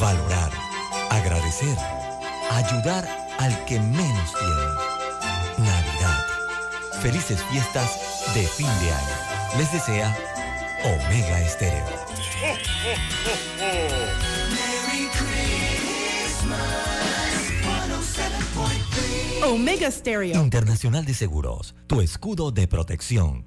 valorar, agradecer, ayudar al que menos tiene. Navidad. Felices fiestas de fin de año. Les desea Omega Estéreo. Omega Stereo. Internacional de Seguros, tu escudo de protección,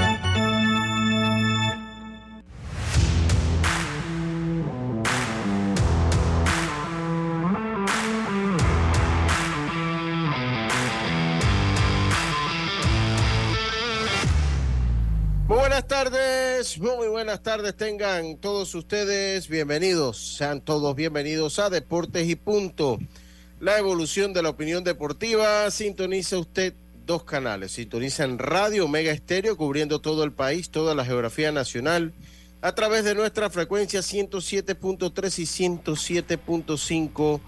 Tardes, muy buenas tardes tengan todos ustedes. Bienvenidos, sean todos bienvenidos a Deportes y Punto. La evolución de la opinión deportiva, sintoniza usted dos canales, sintoniza en Radio Omega Estéreo cubriendo todo el país, toda la geografía nacional, a través de nuestra frecuencia 107.3 y 107.5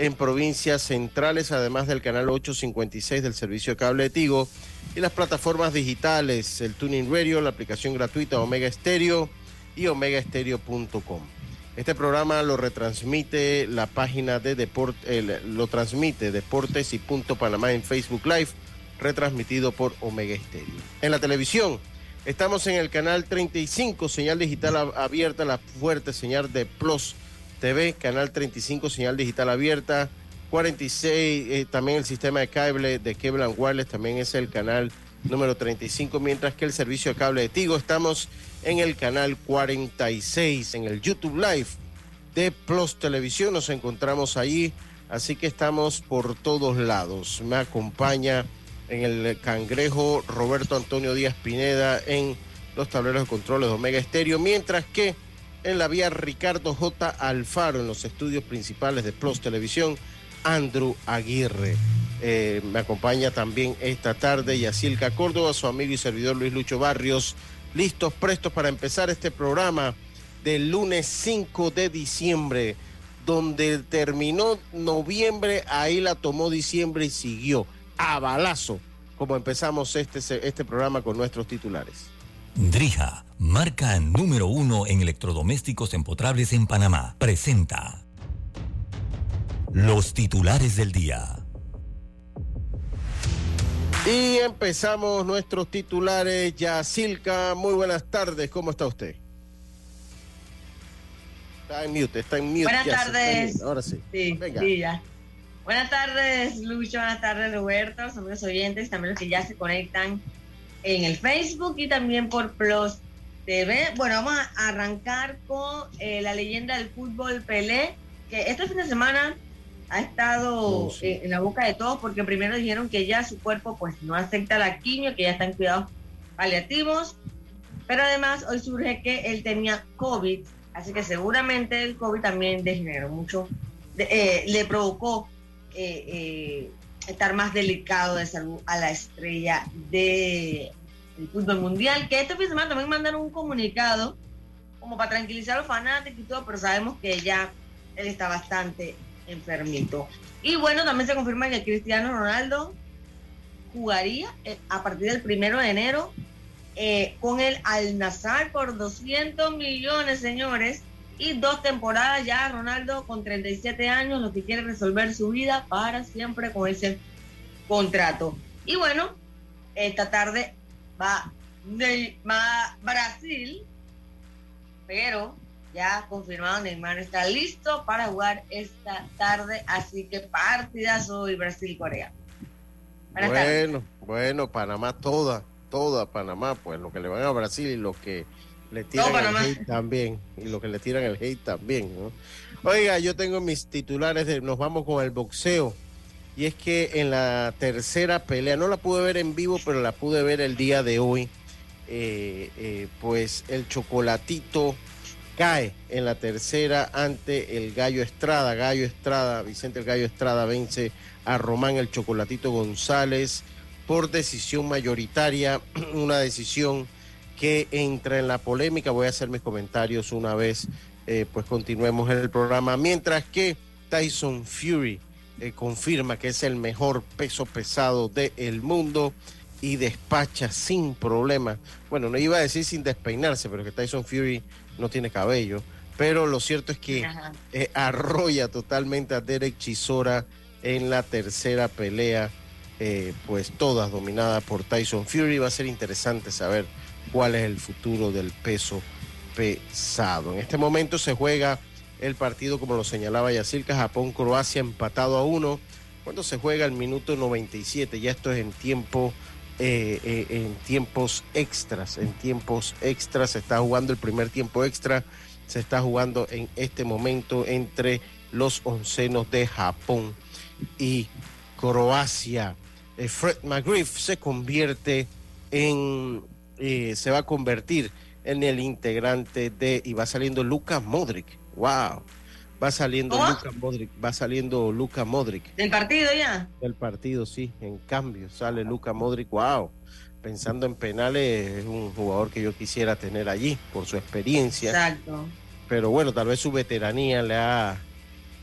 en provincias centrales, además del canal 856 del servicio de cable de Tigo y las plataformas digitales, el Tuning Radio, la aplicación gratuita Omega Estéreo y omegaestereo.com. Este programa lo retransmite la página de deporte, lo transmite Deportes y Punto Panamá en Facebook Live, retransmitido por Omega Estéreo. En la televisión, estamos en el canal 35, señal digital abierta, la fuerte señal de Plus TV, canal 35, señal digital abierta. 46, eh, también el sistema de cable de and Wireless, también es el canal número 35, mientras que el servicio de cable de Tigo estamos en el canal 46, en el YouTube Live de Plus Televisión, nos encontramos allí, así que estamos por todos lados. Me acompaña en el cangrejo Roberto Antonio Díaz Pineda en los tableros de controles de Omega Estéreo, mientras que en la vía Ricardo J. Alfaro, en los estudios principales de Plus Televisión, Andrew Aguirre. Eh, me acompaña también esta tarde Yacilca Córdoba, su amigo y servidor Luis Lucho Barrios, listos, prestos para empezar este programa del lunes 5 de diciembre, donde terminó noviembre, ahí la tomó diciembre y siguió a balazo, como empezamos este, este programa con nuestros titulares. Drija, marca número uno en electrodomésticos empotrables en Panamá, presenta los titulares del día. Y empezamos nuestros titulares. Yacilca, muy buenas tardes. ¿Cómo está usted? Está en mute, está en mute. Buenas tardes. Ahora sí. Sí, Venga. sí, ya. Buenas tardes, Lucho. Buenas tardes, Roberto. Son los oyentes, también los que ya se conectan en el Facebook y también por Plus TV. Bueno, vamos a arrancar con eh, la leyenda del fútbol Pelé, que este fin de semana ha estado Oh, sí. eh, en la boca de todos porque primero dijeron que ya su cuerpo pues no acepta la quimio, que ya está en cuidados paliativos, pero además hoy surge que él tenía COVID, así que seguramente el COVID también degeneró mucho, de- eh, le provocó eh, estar más delicado de salud a la estrella de el fútbol mundial, que este fin de semana también mandaron un comunicado como para tranquilizar a los fanáticos y todo, pero sabemos que ya él está bastante enfermito. Y bueno, también se confirma que Cristiano Ronaldo jugaría eh, a partir del primero de enero eh, con el Al Nazar por 200 millones, señores, y dos temporadas ya Ronaldo con 37 años, lo que quiere resolver su vida para siempre con ese contrato. Y bueno, esta tarde va, Neymar- Brasil, pero ya confirmado Neymar está listo para jugar esta tarde, así que partidazo y Brasil-Corea. Bueno, bueno, Panamá toda, toda Panamá, pues lo que le van a Brasil y lo que le tiran el hate también, y lo que le tiran el hate también, ¿no? Oiga, yo tengo mis titulares de, nos vamos con el boxeo, y es que en la tercera pelea, no la pude ver en vivo, pero la pude ver el día de hoy, eh, eh, pues el chocolatito cae en la tercera ante el Gallo Estrada. Gallo Estrada, Vicente el Gallo Estrada vence a Román el Chocolatito González por decisión mayoritaria, una decisión que entra en la polémica. Voy a hacer mis comentarios una vez, eh, pues continuemos en el programa. Mientras que Tyson Fury eh, confirma que es el mejor peso pesado del mundo y despacha sin problema. Bueno, no iba a decir sin despeinarse, pero que Tyson Fury no tiene cabello. Pero lo cierto es que eh, arrolla totalmente a Derek Chisora en la tercera pelea, eh, pues todas dominadas por Tyson Fury. Va a ser interesante saber cuál es el futuro del peso pesado. En este momento se juega el partido, como lo señalaba Yacirca, Japón-Croacia empatado a uno. Cuando se juega el minuto 97, ya esto es en tiempo eh, eh, en tiempos extras. En tiempos extras se está jugando el primer tiempo extra. Se está jugando en este momento entre los oncenos de Japón y Croacia. Eh, Fred McGriff se convierte en, se va a convertir en el integrante de, y va saliendo Luka Modric. ¡Wow! Va saliendo Luka Modric, va saliendo Luka Modric. ¿Del partido ya? Del partido, sí. En cambio, sale Luka Modric. Wow. Pensando en penales, es un jugador que yo quisiera tener allí por su experiencia. Exacto. Pero bueno, tal vez su veteranía le ha,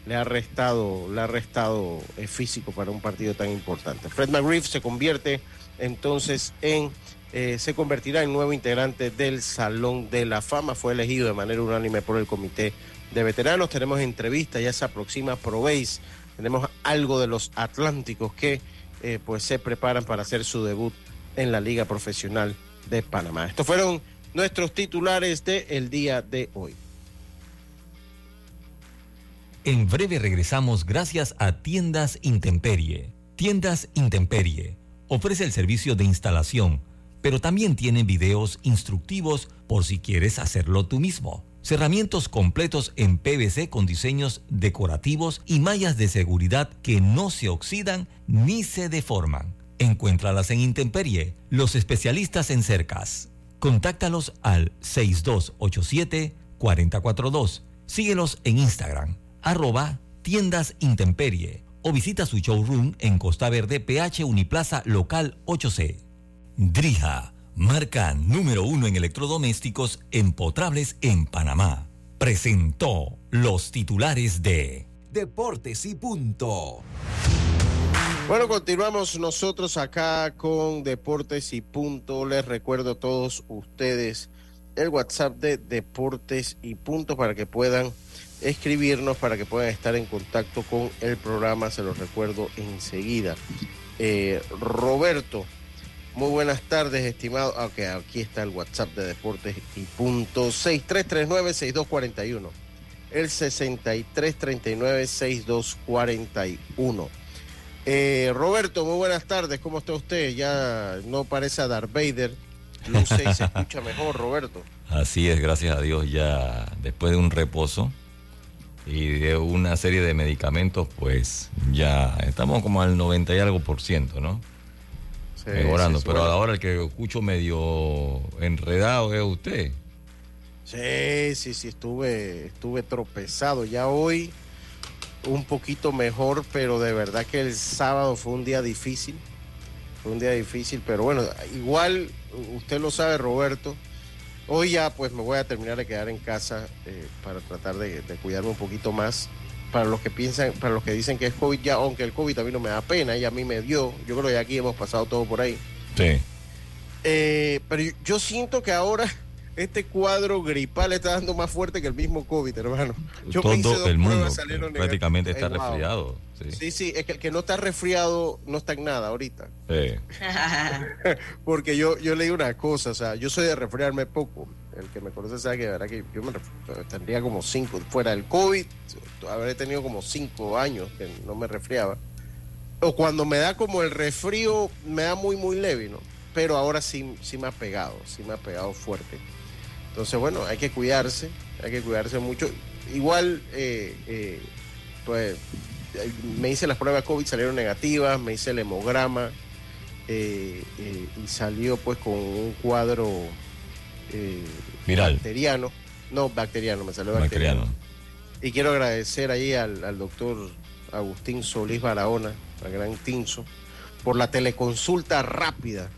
le ha restado, le ha restado eh, físico para un partido tan importante. Fred McGriff se convierte entonces en eh, se convertirá en nuevo integrante del Salón de la Fama. Fue elegido de manera unánime por el Comité de veteranos, tenemos entrevistas, ya se aproxima Probéis, tenemos algo de los Atlánticos que eh, pues se preparan para hacer su debut en la Liga Profesional de Panamá. Estos fueron nuestros titulares del el día de hoy. En breve regresamos gracias a Tiendas Intemperie. Tiendas Intemperie ofrece el servicio de instalación, pero también tiene videos instructivos por si quieres hacerlo tú mismo cerramientos completos en PVC con diseños decorativos y mallas de seguridad que no se oxidan ni se deforman. Encuéntralas en Intemperie, los especialistas en cercas. Contáctalos al 6287-442. Síguelos en Instagram, arroba tiendas Intemperie o visita su showroom en Costa Verde, PH Uniplaza Local 8C. Drija marca número uno en electrodomésticos empotrables en Panamá. Presentó los titulares de Deportes y Punto. Bueno, continuamos nosotros acá con Deportes y Punto. Les recuerdo a todos ustedes el WhatsApp de Deportes y Punto para que puedan escribirnos, para que puedan estar en contacto con el programa. Se los recuerdo enseguida. Eh, Roberto, muy buenas tardes, estimado. Ah, ok, aquí está el WhatsApp de Deportes y punto 6339-6241. El 6339-6241. Eh, Roberto, muy buenas tardes. ¿Cómo está usted? Ya no parece a Darth Vader. No sé, se escucha mejor, Roberto. Así es, gracias a Dios, ya después de un reposo y de una serie de medicamentos, pues ya estamos como al 90 y algo por ciento, ¿no? Mejorando. pero ahora el que escucho medio enredado es usted. Sí, sí, sí, estuve, estuve tropezado. Ya hoy un poquito mejor, pero de verdad que el sábado fue un día difícil. Fue un día difícil, pero bueno, igual usted lo sabe, Roberto. Hoy ya pues me voy a terminar de quedar en casa eh, para tratar de, de cuidarme un poquito más para los que piensan, para los que dicen que es COVID, ya, aunque el COVID a mí no me da pena y a mí me dio, yo creo que aquí hemos pasado todo por ahí. Sí. Eh, pero yo, siento que ahora este cuadro gripal está dando más fuerte que el mismo COVID, hermano. Yo todo el mundo prácticamente está resfriado. Sí. sí, es que el que no está resfriado no está en nada ahorita. Sí. Porque yo, yo leí una cosa, o sea, yo soy de resfriarme poco. El que me conoce sabe que de verdad que yo me tendría como cinco, fuera del COVID, habré tenido como cinco años que no me resfriaba. O cuando me da como el resfrío, me da muy, muy leve, ¿no? Pero ahora sí, sí me ha pegado, sí me ha pegado fuerte. Entonces, bueno, hay que cuidarse, hay que cuidarse mucho. Igual, eh, eh, pues, me hice las pruebas COVID, salieron negativas, me hice el hemograma eh, y salió pues con un cuadro viral. bacteriano No, bacteriano, me salió bacteriano. Y quiero agradecer ahí al, al doctor Agustín Solís Barahona, al gran Tinso, por la teleconsulta rápida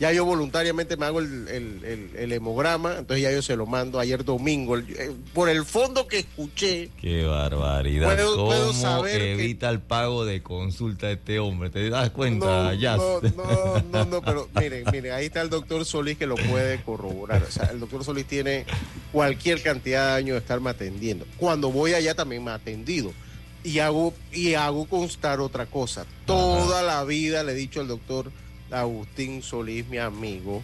ya yo voluntariamente me hago el, hemograma, entonces ya yo se lo mando ayer domingo. Eh, por el fondo que escuché. Qué barbaridad. ¿Cómo saber evita el pago de consulta de este hombre? ¿Te das cuenta, ya? No, no, no, no, pero miren, miren, ahí está el doctor Solís que lo puede corroborar. O sea, el doctor Solís tiene cualquier cantidad de años de estarme atendiendo. Cuando voy allá también me ha atendido. Y hago, y hago constar otra cosa. Toda la vida le he dicho al doctor Agustín Solís, mi amigo,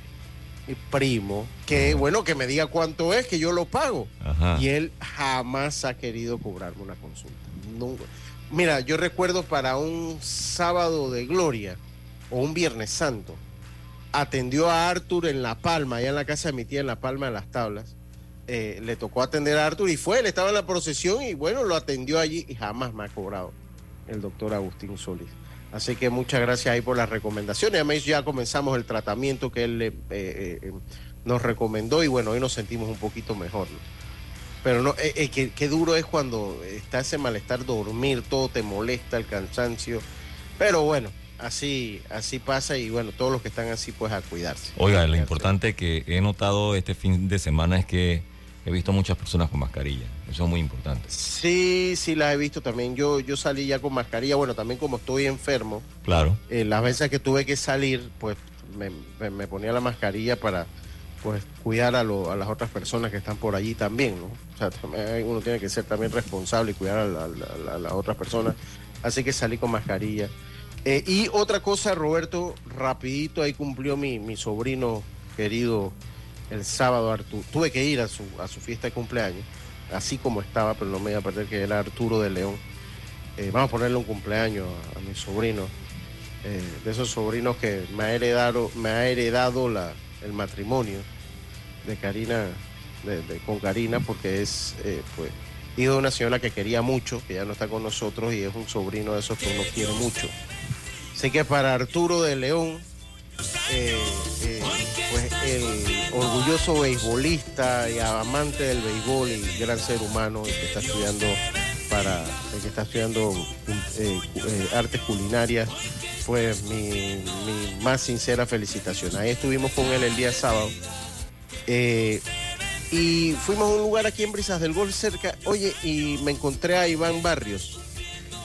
mi primo, que bueno, que me diga cuánto es, que yo lo pago. Y él jamás ha querido cobrarme una consulta. Mira, yo recuerdo para un sábado de gloria o un viernes santo, atendió a Arthur en La Palma, allá en la casa de mi tía en La Palma de las Tablas. Eh, le tocó atender a Arthur y fue, él estaba en la procesión y bueno, lo atendió allí y jamás me ha cobrado el doctor Agustín Solís. Así que muchas gracias ahí por las recomendaciones. Además ya comenzamos el tratamiento que él eh, eh, nos recomendó y bueno, hoy nos sentimos un poquito mejor. Pero no, eh, qué duro es cuando está ese malestar, dormir, todo te molesta, el cansancio. Pero bueno, así, así pasa y bueno, todos los que están así pues a cuidarse. Oiga, lo importante que he notado este fin de semana es que he visto muchas personas con mascarilla. Eso es muy importante. Sí, sí, las he visto también. Yo, yo salí ya con mascarilla. Bueno, también como estoy enfermo. Claro. Eh, las veces que tuve que salir, pues me, ponía la mascarilla para pues cuidar a, a, las otras personas que están por allí también, ¿no? O sea, uno tiene que ser también responsable y cuidar a, las otras personas. Así que salí con mascarilla. Eh, y otra cosa, Roberto, rapidito, ahí cumplió mi, mi sobrino querido el sábado Arturo. Tuve que ir a su, a su fiesta de cumpleaños, así como estaba, pero no me iba a perder que era Arturo de León. Eh, vamos a ponerle un cumpleaños a, mi sobrino, eh, de esos sobrinos que me ha heredado, me ha heredado la, el matrimonio de Karina, de, con Karina, porque es eh, pues hijo de una señora que quería mucho, que ya no está con nosotros y es un sobrino de esos que uno quiere mucho. Así que para Arturo de León, eh, eh, pues el orgulloso beisbolista y amante del béisbol y gran ser humano que está estudiando para que está estudiando eh, artes culinarias pues mi, más sincera felicitación. Ahí estuvimos con él el día sábado y fuimos a un lugar aquí en Brisas del Gol cerca oye y me encontré a Iván Barrios.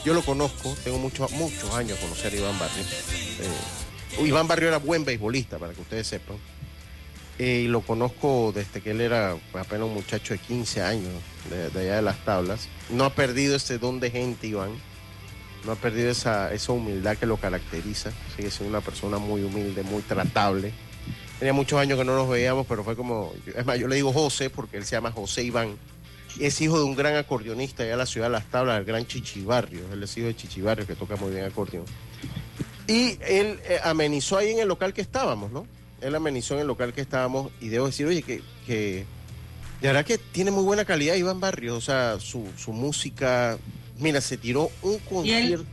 Yo lo conozco tengo muchos muchos años conocer a Iván Barrios Iván Barrio era buen beisbolista, para que ustedes sepan. Eh, y lo conozco desde que él era apenas un muchacho de 15 años, de, allá de las tablas. No ha perdido ese don de gente, Iván. No ha perdido esa, esa humildad que lo caracteriza. Sigue siendo una persona muy humilde, muy tratable. Tenía muchos años que no nos veíamos, pero fue como. Es más, yo le digo José porque él se llama José Iván. Es hijo de un gran acordeonista allá en la ciudad de Las Tablas, el gran Chichibarrio. Él es hijo de Chichibarrio, que toca muy bien acordeón. Y él eh, amenizó ahí en el local que estábamos, ¿no? Él amenizó en el local que estábamos y debo decir, oye, que, que de verdad que tiene muy buena calidad Iván Barrios, o sea, su, su música, mira, se tiró un concierto.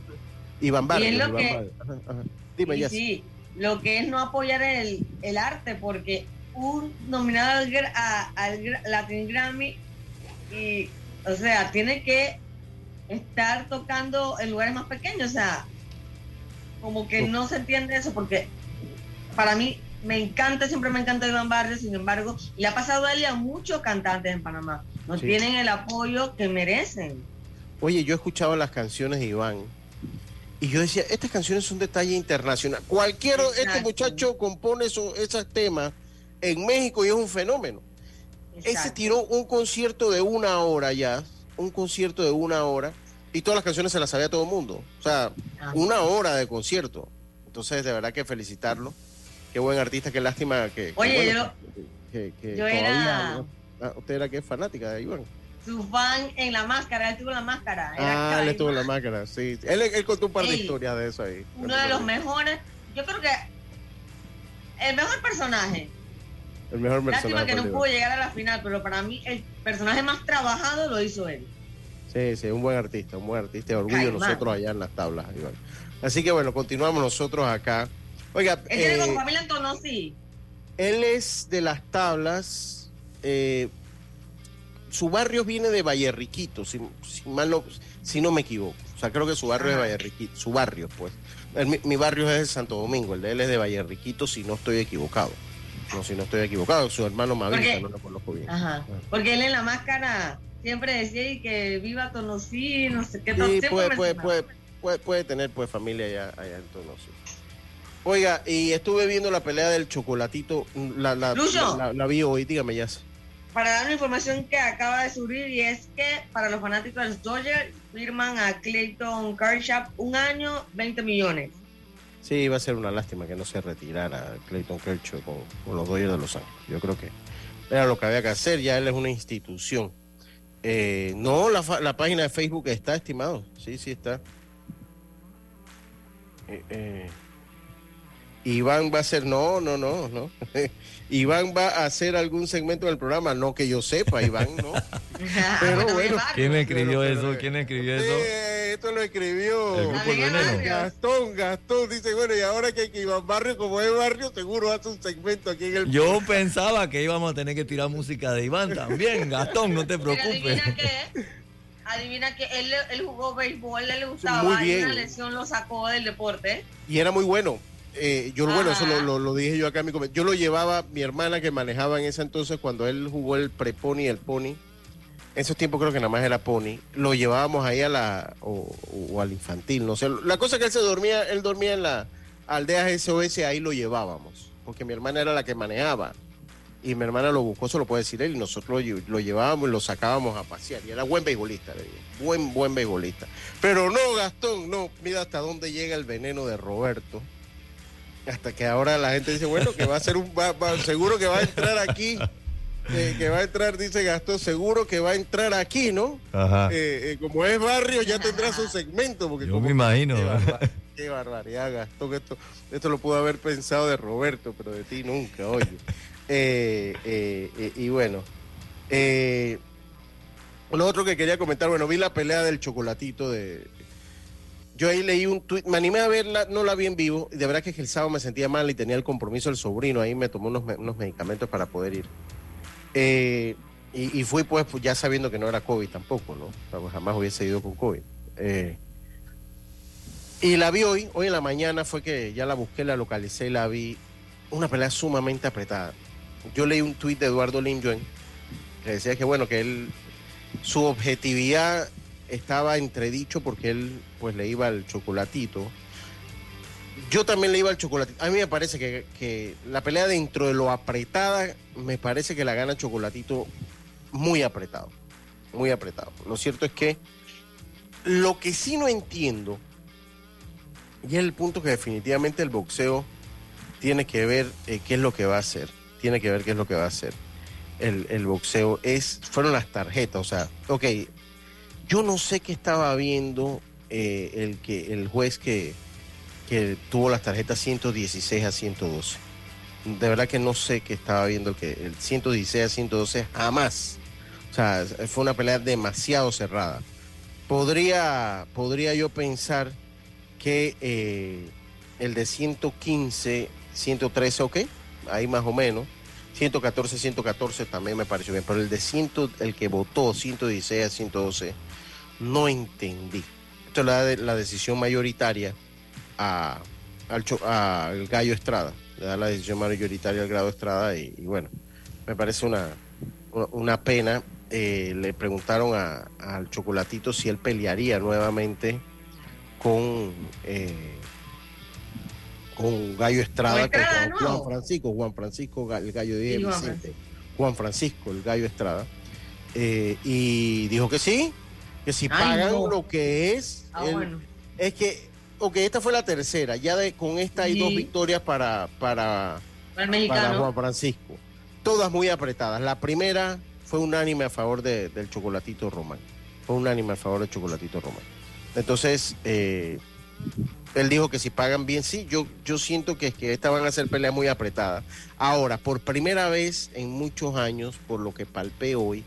Iván Barrios. Lo que, Dime, ya. Sí, lo que es no apoyar el, el arte, porque un nominado al, al Latin Grammy y, o sea, tiene que estar tocando en lugares más pequeños, o sea, como que no se entiende eso porque para mí me encanta, siempre me encanta Iván Barrios, sin embargo, le ha pasado a él y a muchos cantantes en Panamá. No tienen el apoyo que merecen. Oye, yo he escuchado las canciones de Iván y yo decía, estas canciones son un detalle internacional. Cualquier, este muchacho compone esos, esos temas en México y es un fenómeno. Ese tiró un concierto de una hora ya, un concierto de una hora y todas las canciones se las sabía todo el mundo. O sea, ah. una hora de concierto. Entonces, de verdad que felicitarlo. Qué buen artista, qué lástima que. Oye, yo. Que, yo era. Ah, usted era que es fanática de Iván. Su fan en la máscara, él tuvo la máscara. ah, él estuvo en la máscara, sí. Él, él contó un par de historias de eso ahí. Uno de los mejores. Yo creo que. El mejor personaje. El mejor personaje. Lástima que no pudo llegar a la final, pero para mí el personaje más trabajado lo hizo él. Sí, sí, un buen artista, un buen artista. Orgullo nosotros allá en las tablas, Iván. Así que bueno, continuamos nosotros acá. Oiga. ¿Él tiene eh, familia en sí? Él es de las tablas. Eh, su barrio viene de Valle Riquito, si, si mal no, si no me equivoco. O sea, creo que su barrio es de Valle Riquito, su barrio, pues. El- mi, mi barrio es de Santo Domingo, el de él es de Valle Riquito, si no estoy equivocado. No, si no estoy equivocado, su hermano me avisa, no lo conozco bien. Ajá. Porque él en la máscara siempre decía y que viva Tonosí, no sé qué. Sí, puede, puede, puede, puede, puede tener pues familia allá, allá en Tonosí. Oiga, y estuve viendo la pelea del chocolatito, la, la, Lucho. la, la vi hoy, dígame ya. Para dar una información que acaba de subir y es que para los fanáticos de los Dodgers firman a Clayton Kershaw un año, 20 millones. Sí, iba a ser una lástima que no se retirara Clayton Kershaw con, con los Dodgers de Los Ángeles. Yo creo que era lo que había que hacer, ya él es una institución. Eh, no, la, fa- la página de Facebook está, estimado. Sí, sí está. Eh, eh, Iván va a hacer, no, no, no, no. Iván va a hacer algún segmento del programa, no que yo sepa, Iván, no. Pero Bueno. ¿Quién escribió eso? ¿Quién escribió eso? Esto lo escribió El grupo El Amiga Veneno. Barrios. Gastón, Gastón dice, bueno, y ahora que, que Iván Barrio, como es barrio, seguro hace un segmento aquí en el... Yo pensaba que íbamos a tener que tirar música de Iván también. Gastón, no te Pero preocupes. adivina qué, adivina que él, él jugó béisbol, él le gustaba Muy y bien. una lesión lo sacó del deporte. Y era muy bueno. Eh, yo, bueno, eso Ajá. lo, lo- lo dije yo acá en mi comentario. Yo lo llevaba, mi hermana que manejaba en ese entonces, cuando él jugó el pre-pony y el pony. En esos tiempos creo que nada más era pony. Lo llevábamos ahí a la, o, o al infantil, no sé. La cosa que él se dormía, él dormía en la aldea SOS, ahí lo llevábamos. Porque mi hermana era la que manejaba. Y mi hermana lo buscó, eso lo puede decir él, y nosotros lo llevábamos y lo sacábamos a pasear. Y era buen beisbolista, le digo. Buen, buen beisbolista. Pero no, Gastón, no. Mira hasta dónde llega el veneno de Roberto. Hasta que ahora la gente dice, bueno, que va a ser un. va- va- seguro que va a entrar aquí. Eh, que va a entrar, dice Gastón, seguro que va a entrar aquí, ¿no? Ajá. Eh, eh, como es barrio, ya tendrá su segmento. Porque Yo como- me imagino. Qué, qué barbaridad, Gastón. Esto, esto lo pudo haber pensado de Roberto, pero de ti nunca, oye. Eh, eh, eh, y bueno, eh, lo otro que quería comentar, bueno, vi la pelea del chocolatito de... Yo ahí leí un tuit, me animé a verla, no la vi en vivo, y de verdad que el sábado me sentía mal y tenía el compromiso del sobrino, ahí me tomó unos, unos medicamentos para poder ir. Eh, y, fui pues pues, ya sabiendo que no era COVID tampoco, ¿no? Pues, jamás hubiese ido con COVID. Eh, y la vi hoy, hoy en la mañana fue que ya la busqué, la localicé y la vi. Una pelea sumamente apretada. Yo leí un tuit de Eduardo Linjoen que decía que bueno, que él, su objetividad estaba entredicho porque él pues le iba al chocolatito. Yo también le iba al chocolatito. A mí me parece que, la pelea dentro de lo apretada, me parece que la gana chocolatito muy apretado. Muy apretado. Lo cierto es que lo que sí no entiendo, y es el punto que definitivamente el boxeo tiene que ver eh, qué es lo que va a hacer. Tiene que ver qué es lo que va a hacer el, el boxeo. Es, fueron las tarjetas. O sea, ok, yo no sé qué estaba viendo eh, el, que, el juez que, que tuvo las tarjetas 116 a 112. De verdad que no sé qué estaba viendo que el 116 a 112 jamás. O sea, fue una pelea demasiado cerrada. Podría, podría yo pensar que eh, el de 115, 113, ok, ahí más o menos. 114, 114 también me pareció bien, pero el de 100, el que votó 116 a 112, no entendí. Esto da de- la decisión mayoritaria a, al, Gallo Estrada, le da la decisión mayoritaria al Gallo Estrada y, y bueno, me parece una, una, pena. Eh, le preguntaron a- al Chocolatito si él pelearía nuevamente con eh, con Gallo Estrada, Con. Juan Francisco, Juan Francisco, el gallo Sí, Juan Vicente, Francisco. Juan Francisco, el gallo Estrada, Eh, y dijo que sí, que si Ay, pagan no. lo que es, Ah, él- bueno. es que, ok, esta fue la tercera, ya de, con esta hay dos victorias para, para, Para. Juan Francisco. Todas muy apretadas. La primera fue unánime a favor de- del Chocolatito Román. Fue unánime a favor del Chocolatito Román. Entonces, eh, él dijo que si pagan bien, sí, yo, yo siento que, que esta van a ser peleas muy apretadas. Ahora, por primera vez en muchos años, por lo que palpé hoy,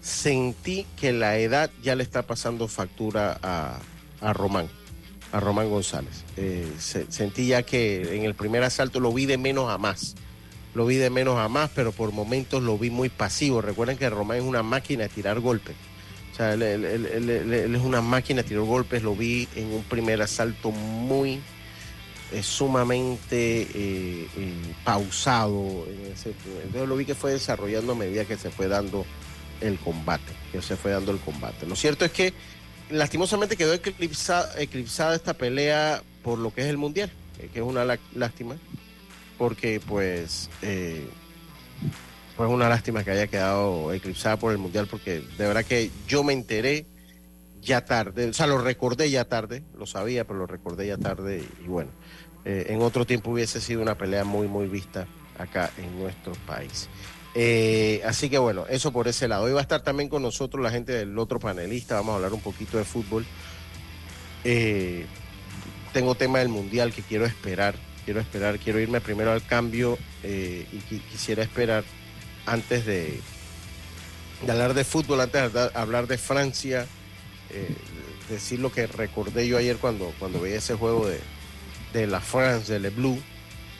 sentí que la edad ya le está pasando factura a, a Román, a Román González. Eh, se- sentí ya que en el primer asalto lo vi de menos a más. lo vi de menos a más, pero por momentos lo vi muy pasivo. Recuerden que Román es una máquina de tirar golpes. O sea, él, es una máquina de tirar golpes. Lo vi en un primer asalto muy eh, sumamente eh, pausado. entonces lo vi que fue desarrollando a medida que se fue dando el combate. Que se fue dando el combate. Lo cierto es que lastimosamente quedó eclipsada, esta pelea por lo que es el mundial, que es una lástima porque pues eh, pues una lástima que haya quedado eclipsada por el mundial porque de verdad que yo me enteré ya tarde, o sea, lo recordé ya tarde, lo sabía, pero lo recordé ya tarde y, bueno, eh, en otro tiempo hubiese sido una pelea muy, muy vista acá en nuestro país. Eh, así que bueno, eso por ese lado. Hoy va a estar también con nosotros la gente del otro panelista, vamos a hablar un poquito de fútbol. tengo tema del mundial que quiero esperar quiero esperar, quiero irme primero al cambio eh, y quisiera esperar antes de, hablar de fútbol, antes de hablar de Francia, eh, decir lo que recordé yo ayer cuando, cuando veía ese juego de, de la France, de Le Bleu,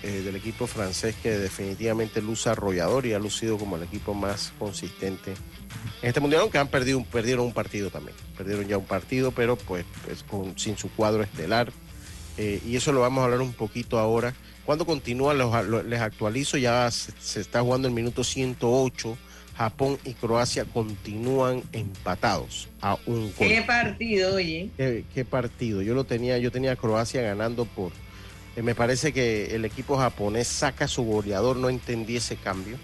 eh, del equipo francés que definitivamente luce arrollador y ha lucido como el equipo más consistente en este mundial, aunque han perdido perdieron un partido también, perdieron ya un partido, pero pues, pues con, sin su cuadro estelar eh, y eso lo vamos a hablar un poquito ahora. Cuando continúa, les actualizo, ya se, está jugando el minuto 108. Japón y Croacia continúan empatados a un ¿Qué partido, oye? ¿Qué, partido? Yo lo tenía, yo tenía a Croacia ganando por. Eh, me parece que el equipo japonés saca su goleador, no entendí ese cambio.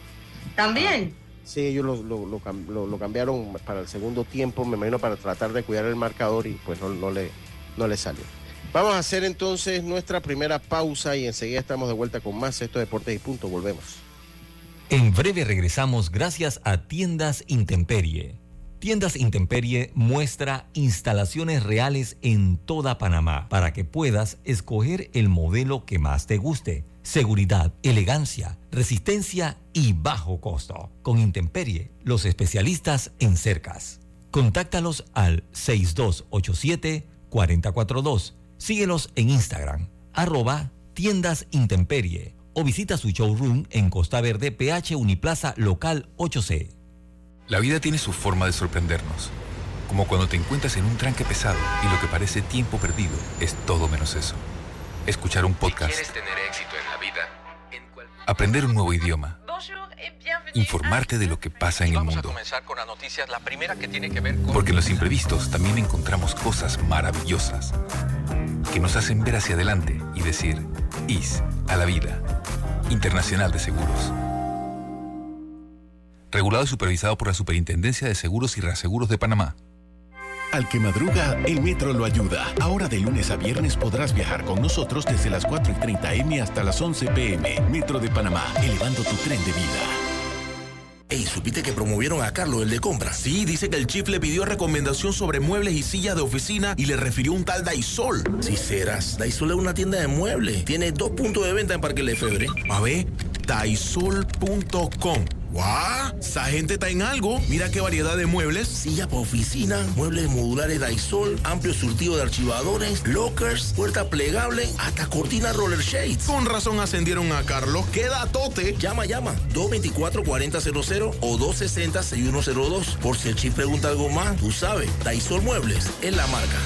¿También? Ah, sí, ellos lo, lo, cambiaron para el segundo tiempo, me imagino para tratar de cuidar el marcador y pues no, no, le, no le salió. Vamos a hacer entonces nuestra primera pausa y enseguida estamos de vuelta con más. Esto Deportes y Punto. Volvemos. En breve regresamos gracias a Tiendas Intemperie. Tiendas Intemperie muestra instalaciones reales en toda Panamá para que puedas escoger el modelo que más te guste. Seguridad, elegancia, resistencia y bajo costo. Con Intemperie, los especialistas en cercas. Contáctalos al 6287 442 Síguelos en Instagram, arroba tiendas intemperie o visita su showroom en Costa Verde, PH Uniplaza Local 8C. La vida tiene su forma de sorprendernos, como cuando te encuentras en un tranque pesado y lo que parece tiempo perdido es todo menos eso. Escuchar un podcast. tener éxito en la vida, aprender un nuevo idioma. Informarte de lo que pasa en el mundo. Porque en los imprevistos también encontramos cosas maravillosas que nos hacen ver hacia adelante y decir, IS a la vida. Internacional de Seguros. Regulado y supervisado por la Superintendencia de Seguros y Reaseguros de Panamá. Al que madruga, el metro lo ayuda. Ahora de lunes a viernes podrás viajar con nosotros desde las 4 y 30 M hasta las 11 PM. Metro de Panamá, elevando tu tren de vida. Ey, ¿supiste que promovieron a Carlos, el de compras? Sí, dice que el chief le pidió recomendación sobre muebles y sillas de oficina y le refirió un tal Daisol. Si serás, Daisol es una tienda de muebles. Tiene dos puntos de venta en Parque Lefebvre. A ver, daisol.com ¡Guau! Esa gente está en algo. Mira qué variedad de muebles. Silla para oficina, muebles modulares Daisol, amplio surtido de archivadores, lockers, puerta plegable, hasta cortina roller shades. Con razón ascendieron a Carlos. ¡Queda tote! Llama, llama. 224-4000 o 260-6102. Por si el chip pregunta algo más, tú sabes. Daisol Muebles es la marca.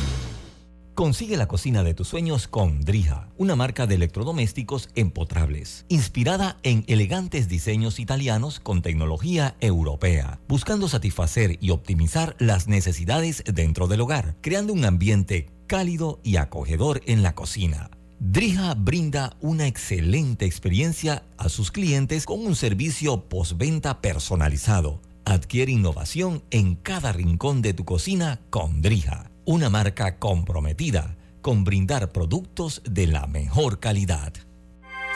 Consigue la cocina de tus sueños con Drija, una marca de electrodomésticos empotrables, inspirada en elegantes diseños italianos con tecnología europea, buscando satisfacer y optimizar las necesidades dentro del hogar, creando un ambiente cálido y acogedor en la cocina. Drija brinda una excelente experiencia a sus clientes con un servicio postventa personalizado. Adquiere innovación en cada rincón de tu cocina con Drija una marca comprometida con brindar productos de la mejor calidad.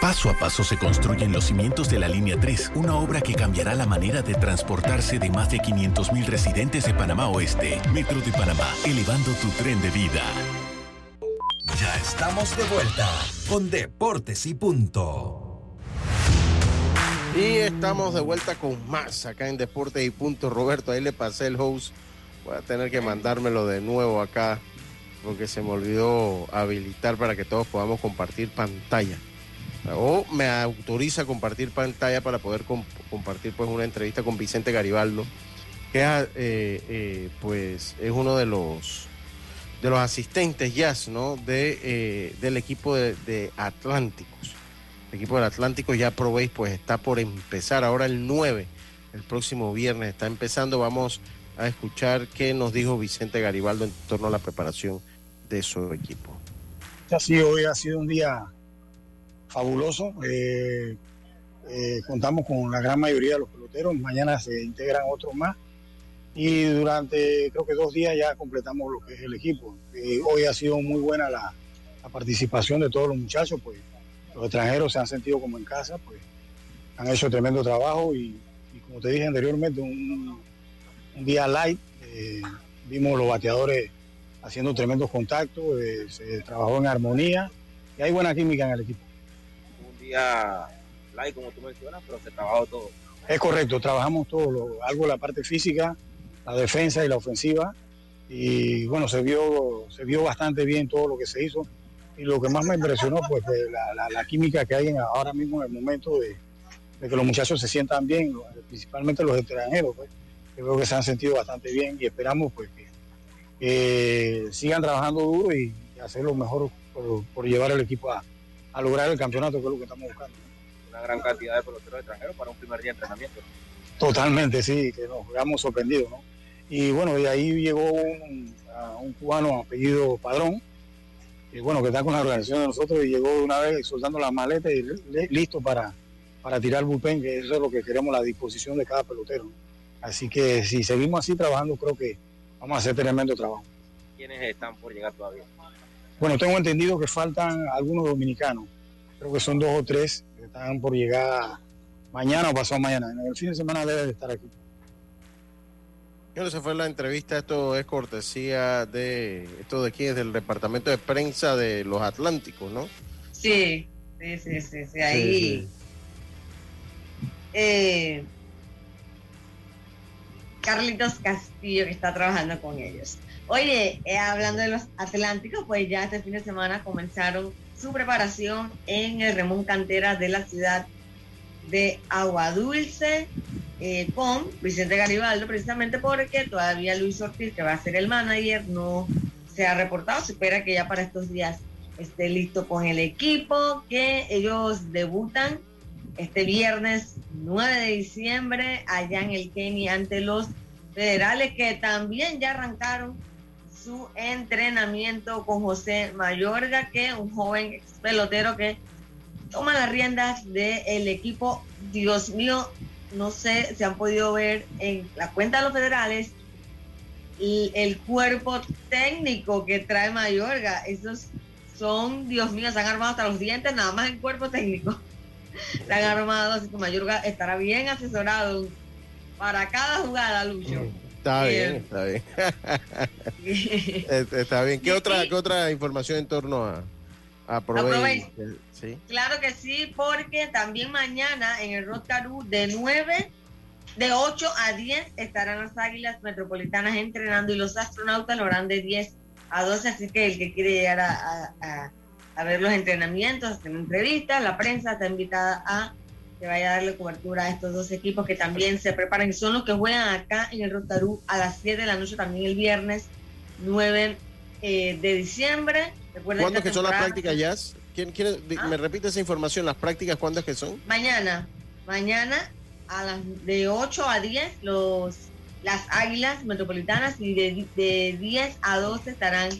Paso a paso se construyen los cimientos de la Línea 3, una obra que cambiará la manera de transportarse de más de 500.000 residentes de Panamá Oeste. Metro de Panamá, elevando tu tren de vida. Ya estamos de vuelta con Deportes y Punto. Y estamos de vuelta con más acá en Deportes y Punto. Roberto, ahí le pasé el host Voy a tener que mandármelo de nuevo acá porque se me olvidó habilitar para que todos podamos compartir pantalla. o me autoriza a compartir pantalla para poder compartir pues una entrevista con Vicente Garibaldo, que es, eh, pues es uno de los de los asistentes jazz, ¿no? De, del equipo de, Atlánticos. El equipo del Atlántico ya probéis, pues está por empezar ahora el 9, el próximo viernes está empezando. Vamos a escuchar qué nos dijo Vicente Garibaldo en torno a la preparación de su equipo. Sí, hoy ha sido un día fabuloso. Eh, eh, contamos con la gran mayoría de los peloteros. Mañana se integran otros más. Y durante creo que dos días ya completamos lo que es el equipo. Eh, hoy ha sido muy buena la, participación de todos los muchachos. Pues los extranjeros se han sentido como en casa. Pues han hecho tremendo trabajo y, como te dije anteriormente, un, un día light. vimos los bateadores haciendo tremendos contactos, eh, se trabajó en armonía y hay buena química en el equipo. Un día light, como tú mencionas, pero se trabajó todo. Es correcto, trabajamos todo, algo la parte física, la defensa y la ofensiva. Y bueno, se vio, se vio bastante bien todo lo que se hizo. Y lo que más me impresionó, pues, la, química que hay ahora mismo en el momento de, que los muchachos se sientan bien, principalmente los extranjeros, pues. Creo que se han sentido bastante bien y esperamos pues que sigan trabajando duro y, hacer lo mejor por, llevar el equipo a, lograr el campeonato, que es lo que estamos buscando. Una gran cantidad de peloteros extranjeros para un primer día de entrenamiento. Totalmente, sí, que nos quedamos sorprendidos, ¿no? Y bueno, de ahí llegó un, un cubano apellido Padrón, que bueno, que está con la organización de nosotros y llegó de una vez soltando las maletas y listo para, para tirar bullpen, que eso es lo que queremos, la disposición de cada pelotero. Así que si seguimos así trabajando, creo que vamos a hacer tremendo trabajo. ¿Quiénes están por llegar todavía? Bueno, tengo entendido que faltan algunos dominicanos. Creo que son dos o tres que están por llegar mañana o pasado mañana. En el fin de semana deben estar aquí. Bueno, esa fue la entrevista. Esto es cortesía de. Esto de aquí es del departamento de prensa de los Atlánticos, ¿no? Sí, sí, sí, sí. Ahí. Eh, Carlitos Castillo que está trabajando con ellos. Oye, eh, hablando de los Atlánticos, pues ya este fin de semana comenzaron su preparación en el Remón Cantera de la ciudad de Agua Dulce eh, con Vicente Garibaldo, precisamente porque todavía Luis Ortiz, que va a ser el manager, no se ha reportado. Se espera que ya para estos días esté listo con el equipo, que ellos debutan este viernes 9 de diciembre allá en el Kenny ante los federales que también ya arrancaron su entrenamiento con José Mayorga, que es un joven pelotero que toma las riendas del equipo. Dios mío, no sé si han podido ver en la cuenta de los federales el cuerpo técnico que trae Mayorga. Esos son, Dios mío, se han armado hasta los dientes, nada más en cuerpo técnico han armado, así que estará bien asesorado para cada jugada, Lucho. Está bien, está bien. está bien. ¿Qué otra, ¿Qué otra información en torno a, a ¿Sí? Claro que sí, porque también mañana en el Rotarú de 9, de 8 a 10 estarán las Águilas Metropolitanas entrenando y los astronautas lo harán de 10 a 12, así que el que quiere llegar a a ver los entrenamientos, hacer entrevistas, la prensa está invitada a que vaya a darle cobertura a estos dos equipos que también se preparan, son los que juegan acá en el Rotarú a las 7 de la noche, también el viernes 9 eh, de diciembre. ¿Cuándo es que son las prácticas, Jazz? ¿Quién, quiere, ah. ¿Me repite esa información? ¿Las prácticas cuándo es que son? Mañana. Mañana a las de 8 a 10 los las águilas metropolitanas y de, de 10 a 12 estarán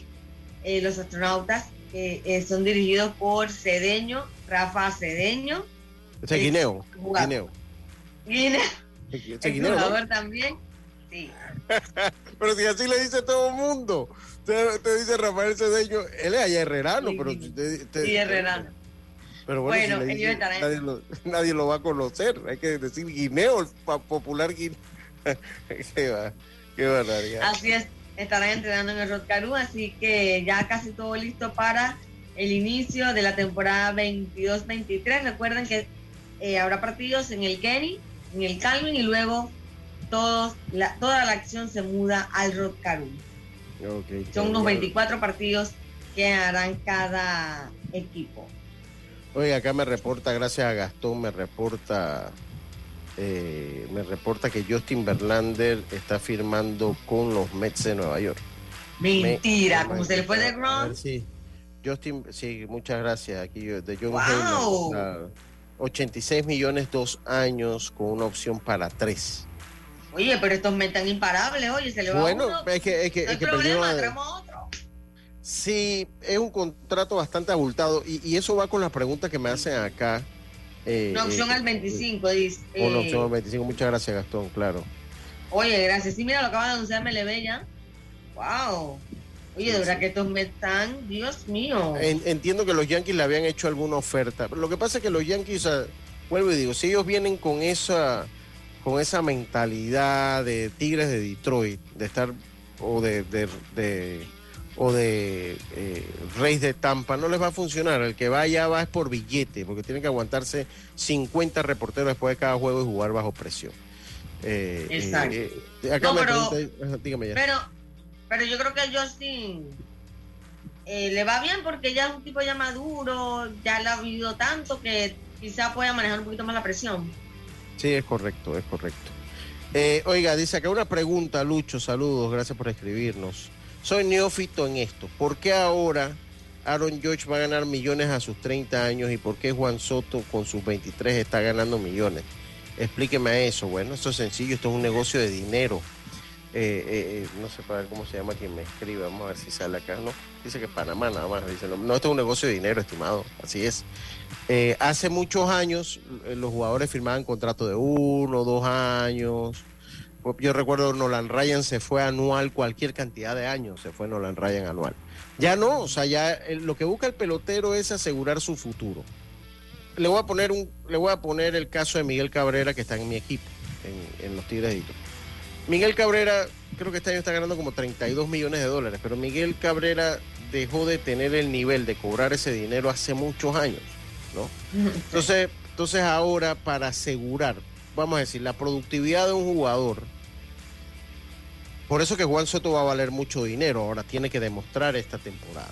eh, los astronautas que eh, son dirigidos por Cedeño, Rafa Cedeño. Ese es Guineo. Guineo. Guineo. Guineo, jugador también. Sí. pero si así le dice todo el mundo. Te, dice Rafael Cedeño, él es allá herrerano, pero sí, herrerano. Pero bueno, nadie, lo, nadie, lo, va a conocer. Hay que decir Guineo, el popular Guineo. qué, va, qué barbaridad. Así es estarán entrenando en el Rotcarú, así que ya casi todo listo para el inicio de la temporada 22-23. Recuerden que eh, habrá partidos en el Kenny, en el Calvin y luego todos, la, toda la acción se muda al Rotcarú. Son unos 24 partidos que harán cada equipo. Oiga, acá me reporta, gracias a Gastón, me reporta, eh, me reporta que Justin Verlander está firmando con los Mets de Nueva York. Mentira, como se le fue de A Grom. sí. Justin, sí, muchas gracias. Aquí de John Wow. Heyman, ah, 86 millones, dos años, con una opción para tres. Oye, pero estos me están imparables, oye, se le va Bueno, uno. es que, es que, no es hay que problema, a- traemos otro. Sí, es un contrato bastante abultado y, y eso va con las preguntas que me hacen acá. Eh, Una opción eh, al 25, dice. Una Eh, opción al 25. Muchas gracias, Gastón, claro. Oye, gracias. Sí, mira, lo acaba de anunciar MLB ya. Wow. Oye, de verdad que estos me están, Dios mío. En- entiendo que los Yankees le habían hecho alguna oferta. pero Lo que pasa es que los Yankees, o sea, vuelvo y digo, si ellos vienen con esa, con esa mentalidad de Tigres de Detroit, de estar, o de, de, de- o de eh, Reyes de Tampa, no les va a funcionar. El que vaya va es por billete, porque tienen que aguantarse 50 reporteros después de cada juego y jugar bajo presión. Eh, eh, Exacto. eh, acá No, me pero- pregunta- dígame ya. Pero, pero yo creo que a Justin eh, le va bien porque ya es un tipo ya maduro, ya lo ha vivido tanto que quizá pueda manejar un poquito más la presión. Sí, es correcto, es correcto. Eh, oiga, dice acá una pregunta, Lucho, saludos, gracias por escribirnos. Soy neófito en esto. ¿Por qué ahora Aaron George va a ganar millones a sus 30 años y por qué Juan Soto con sus 23 está ganando millones? Explíqueme eso. Bueno, esto es sencillo, esto es un negocio de dinero. Eh, eh, eh, no sé para ver cómo se llama quien me escribe, vamos a ver si sale acá, ¿no? Dice que Panamá nada más, dice, no, esto es un negocio de dinero, estimado, así es. Hace muchos años los jugadores firmaban contratos de uno, dos años. Yo recuerdo Nolan Ryan se fue anual, cualquier cantidad de años se fue Nolan Ryan anual. Ya no, o sea, ya lo que busca el pelotero es asegurar su futuro. Le voy a poner un, le voy a poner el caso de Miguel Cabrera que está en mi equipo, en, en los Tigres de. Miguel Cabrera, creo que este año está ganando como 32 millones de dólares, pero Miguel Cabrera dejó de tener el nivel de cobrar ese dinero hace muchos años, ¿no? Entonces, entonces ahora para asegurar, vamos a decir, la productividad de un jugador, por eso que Juan Soto va a valer mucho dinero, ahora tiene que demostrar esta temporada.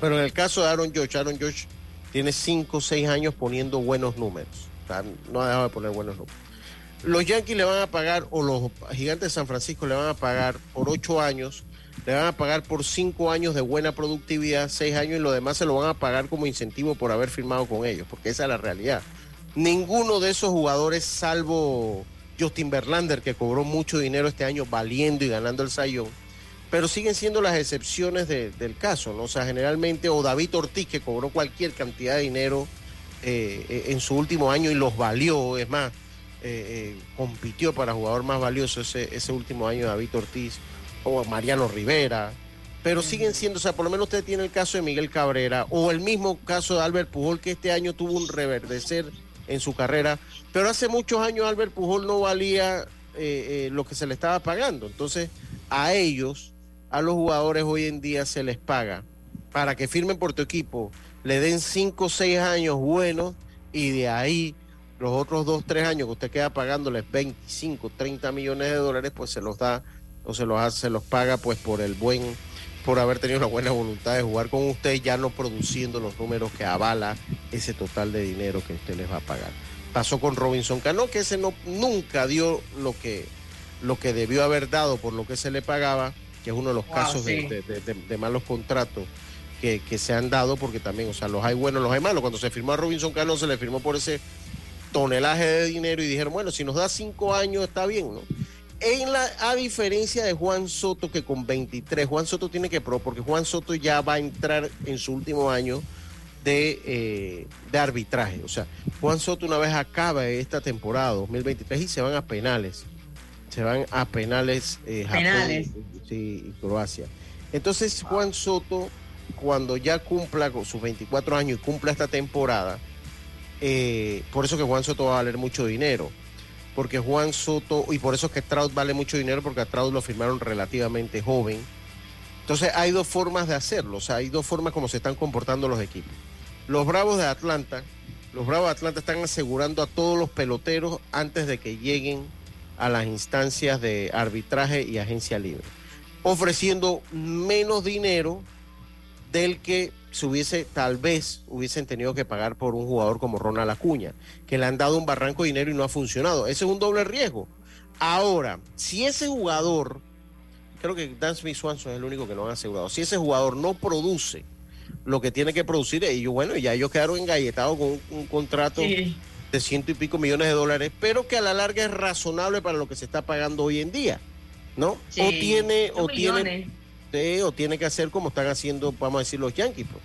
Pero en el caso de Aaron George, Aaron George tiene 5 o 6 años poniendo buenos números, o sea, no ha dejado de poner buenos números. Los Yankees le van a pagar, o los Gigantes de San Francisco le van a pagar por 8 años, le van a pagar por 5 años de buena productividad, 6 años y lo demás se lo van a pagar como incentivo por haber firmado con ellos, porque esa es la realidad. Ninguno de esos jugadores, salvo Justin Verlander, que cobró mucho dinero este año valiendo y ganando el Sayón, pero siguen siendo las excepciones de- del caso, ¿no? O sea, generalmente, o David Ortiz, que cobró cualquier cantidad de dinero eh, eh, en su último año y los valió, es más, eh, eh, compitió para jugador más valioso ese, ese último año David Ortiz, o Mariano Rivera, pero siguen siendo, o sea, por lo menos usted tiene el caso de Miguel Cabrera, o el mismo caso de Albert Pujol, que este año tuvo un reverdecer en su carrera, pero hace muchos años Albert Pujol no valía eh, eh, lo que se le estaba pagando. Entonces, a ellos, a los jugadores hoy en día se les paga para que firmen por tu equipo, le den 5 o 6 años buenos y de ahí los otros 2, 3 años que usted queda pagándoles 25, 30 millones de dólares, pues se los da o se los hace, se los paga pues por el buen por haber tenido la buena voluntad de jugar con usted, ya no produciendo los números que avala ese total de dinero que usted les va a pagar. Pasó con Robinson Cano, que ese no nunca dio lo que lo que debió haber dado por lo que se le pagaba, que es uno de los Wow, casos de- sí. de, de- de- de malos contratos que, que se han dado, porque también, o sea, los hay buenos, los hay malos. Cuando se firmó a Robinson Cano, se le firmó por ese tonelaje de dinero y dijeron, bueno, si nos da cinco años está bien, ¿no? En la, a diferencia de Juan Soto, que con 23, Juan Soto tiene que pro, porque Juan Soto ya va a entrar en su último año de, eh, de arbitraje. O sea, Juan Soto una vez acabe esta temporada 2023 y se van a penales. Se van a penales eh, Japón Penales. sí, y Croacia. Entonces Juan Soto, cuando ya cumpla con sus 24 años y cumpla esta temporada, eh, por eso que Juan Soto va a valer mucho dinero. Porque Juan Soto, y por eso es que Trout vale mucho dinero, porque a Trout lo firmaron relativamente joven. Entonces hay dos formas de hacerlo, o sea, hay dos formas como se están comportando los equipos. Los Bravos de Atlanta, los Bravos de Atlanta están asegurando a todos los peloteros antes de que lleguen a las instancias de arbitraje y agencia libre, ofreciendo menos dinero del que se hubiese, tal vez hubiesen tenido que pagar por un jugador como Ronald Acuña, que le han dado un barranco de dinero y no ha funcionado. Ese es un doble riesgo. Ahora, si ese jugador, creo que Dan Smith Swanson es el único que no han asegurado, si ese jugador no produce lo que tiene que producir, ellos, bueno, ya ellos quedaron engalletados con un, contrato de ciento y pico millones de dólares, pero que a la larga es razonable para lo que se está pagando hoy en día, ¿no? o tiene, o tiene, o tiene que hacer como están haciendo, vamos a decir, los Yankees. Pues.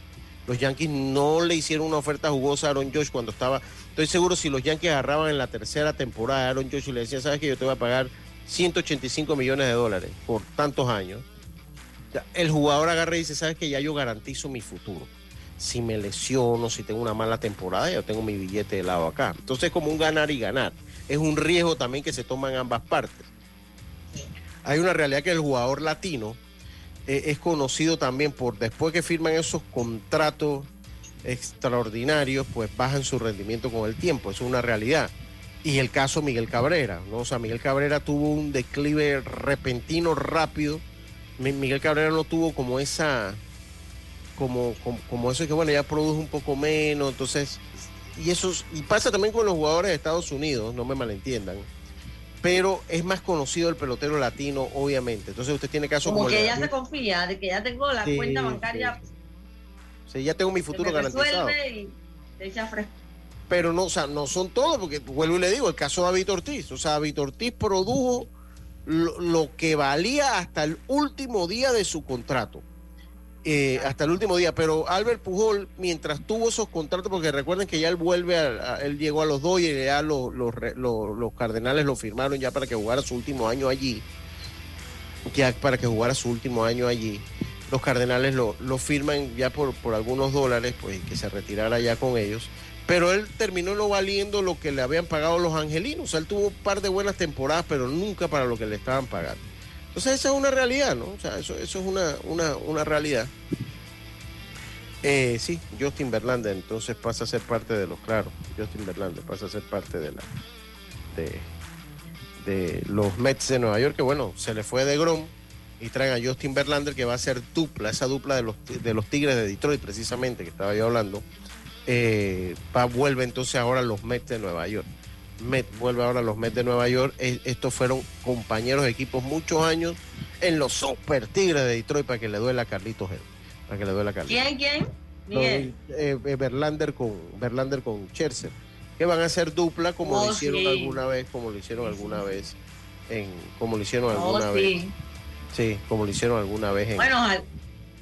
Los Yankees no le hicieron una oferta jugosa a Aaron Josh cuando estaba. Estoy seguro si los Yankees agarraban en la tercera temporada a Aaron Josh y le decían, sabes que yo te voy a pagar 185 millones de dólares por tantos años. El jugador agarra y dice, sabes que ya yo garantizo mi futuro. Si me lesiono, si tengo una mala temporada, yo tengo mi billete de lado acá. Entonces es como un ganar y ganar. Es un riesgo también que se toma en ambas partes. Hay una realidad que el jugador latino eh, es conocido también por después que firman esos contratos extraordinarios, pues bajan su rendimiento con el tiempo, eso es una realidad. Y el caso Miguel Cabrera, ¿no? O sea, Miguel Cabrera tuvo un declive repentino, rápido. Miguel Cabrera no tuvo como esa, como, como, como eso que bueno, ya produjo un poco menos, entonces, y eso, y pasa también con los jugadores de Estados Unidos, no me malentiendan pero es más conocido el pelotero latino, obviamente. Entonces usted tiene caso como, como que ya se confía de que ya tengo la cuenta bancaria. Sí, ya tengo mi futuro garantizado. Y pero no, o sea, no son todos, porque vuelvo y le digo, el caso de David Ortiz. O sea, David Ortiz produjo lo que valía hasta el último día de su contrato. Eh, hasta el último día. Pero Albert Pujol, mientras tuvo esos contratos, porque recuerden que ya él vuelve, a, él llegó a los y ya los, los, Cardenales lo firmaron ya para que jugara su último año allí. Ya para que jugara su último año allí. Los Cardenales lo, lo firman ya por, por algunos dólares, pues que se retirara ya con ellos. Pero él terminó no valiendo lo que le habían pagado los angelinos. O sea, él tuvo un par de buenas temporadas, pero nunca para lo que le estaban pagando. Entonces esa es una realidad, ¿no? O sea, eso, eso es una, una, una realidad. Eh, sí, Justin Verlander entonces pasa a ser parte de los, claro, Justin Verlander pasa a ser parte de la de, de los Mets de Nueva York, que bueno, se le fue de Grom y traen a Justin Verlander que va a ser dupla, esa dupla de los, de los Tigres de Detroit precisamente, que estaba yo hablando, eh, va, vuelve entonces ahora a los Mets de Nueva York. Met, vuelve ahora a los Mets de Nueva York. estos fueron compañeros de equipos muchos años en los Super Tigres de Detroit para que le duela a Carlitos Para que le duela a Carlitos. ¿Quién, quién? Miguel. Eh, eh, Verlander con Verlander con Scherzer. Que van a ser dupla como lo oh, hicieron alguna vez, como lo hicieron alguna vez en, como lo hicieron oh, alguna vez. Sí. como lo hicieron alguna vez en. Bueno,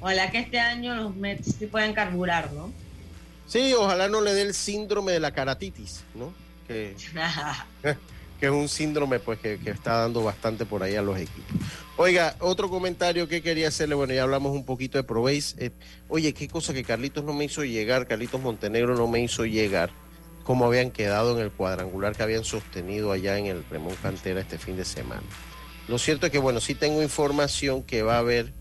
ojalá, que este año los Mets sí puedan carburar, ¿no? Sí, ojalá no le dé el síndrome de la caratitis, ¿no? Que, es un síndrome pues que, está dando bastante por ahí a los equipos. Oiga, otro comentario que quería hacerle, bueno, ya hablamos un poquito de Proveis. Eh, oye, qué cosa que Carlitos no me hizo llegar, Carlitos Montenegro no me hizo llegar, cómo habían quedado en el cuadrangular que habían sostenido allá en el Remón Cantera este fin de semana. Lo cierto es que, bueno, sí tengo información que va a haber...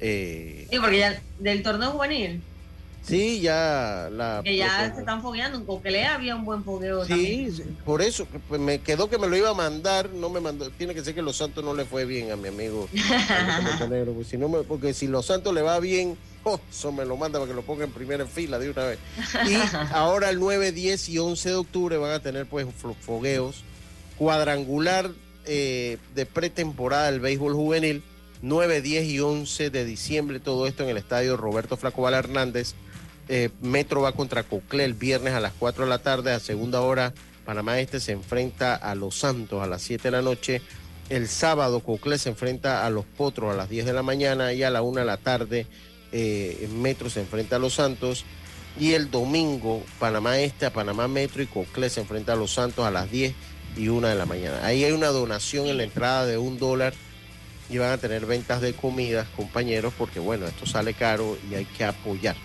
Eh, sí, porque ya del torneo juvenil. Sí, ya la... Que ya se están fogueando, en Coquelea había un buen fogueo Sí, por eso, pues me quedó que me lo iba a mandar, no me mandó, tiene que ser que Los Santos no le fue bien a mi amigo pues, si no porque si Los Santos le va bien, oh, eso me lo manda para que lo ponga en primera fila de una vez. Y ahora el 9, 10 y 11 de octubre van a tener pues fogueos, cuadrangular eh, de pretemporada del béisbol juvenil, 9, 10 y 11 de diciembre, todo esto en el estadio Roberto Flaco Hernández eh, Metro va contra Coclé el viernes a las 4 de la tarde. A segunda hora, Panamá Este se enfrenta a Los Santos a las 7 de la noche. El sábado, Coclé se enfrenta a Los Potros a las 10 de la mañana y a la 1 de la tarde, eh, Metro se enfrenta a Los Santos. Y el domingo, Panamá Este a Panamá Metro y Coclé se enfrenta a Los Santos a las 10 y 1 de la mañana. Ahí hay una donación en la entrada de un dólar y van a tener ventas de comidas, compañeros, porque bueno, esto sale caro y hay que apoyar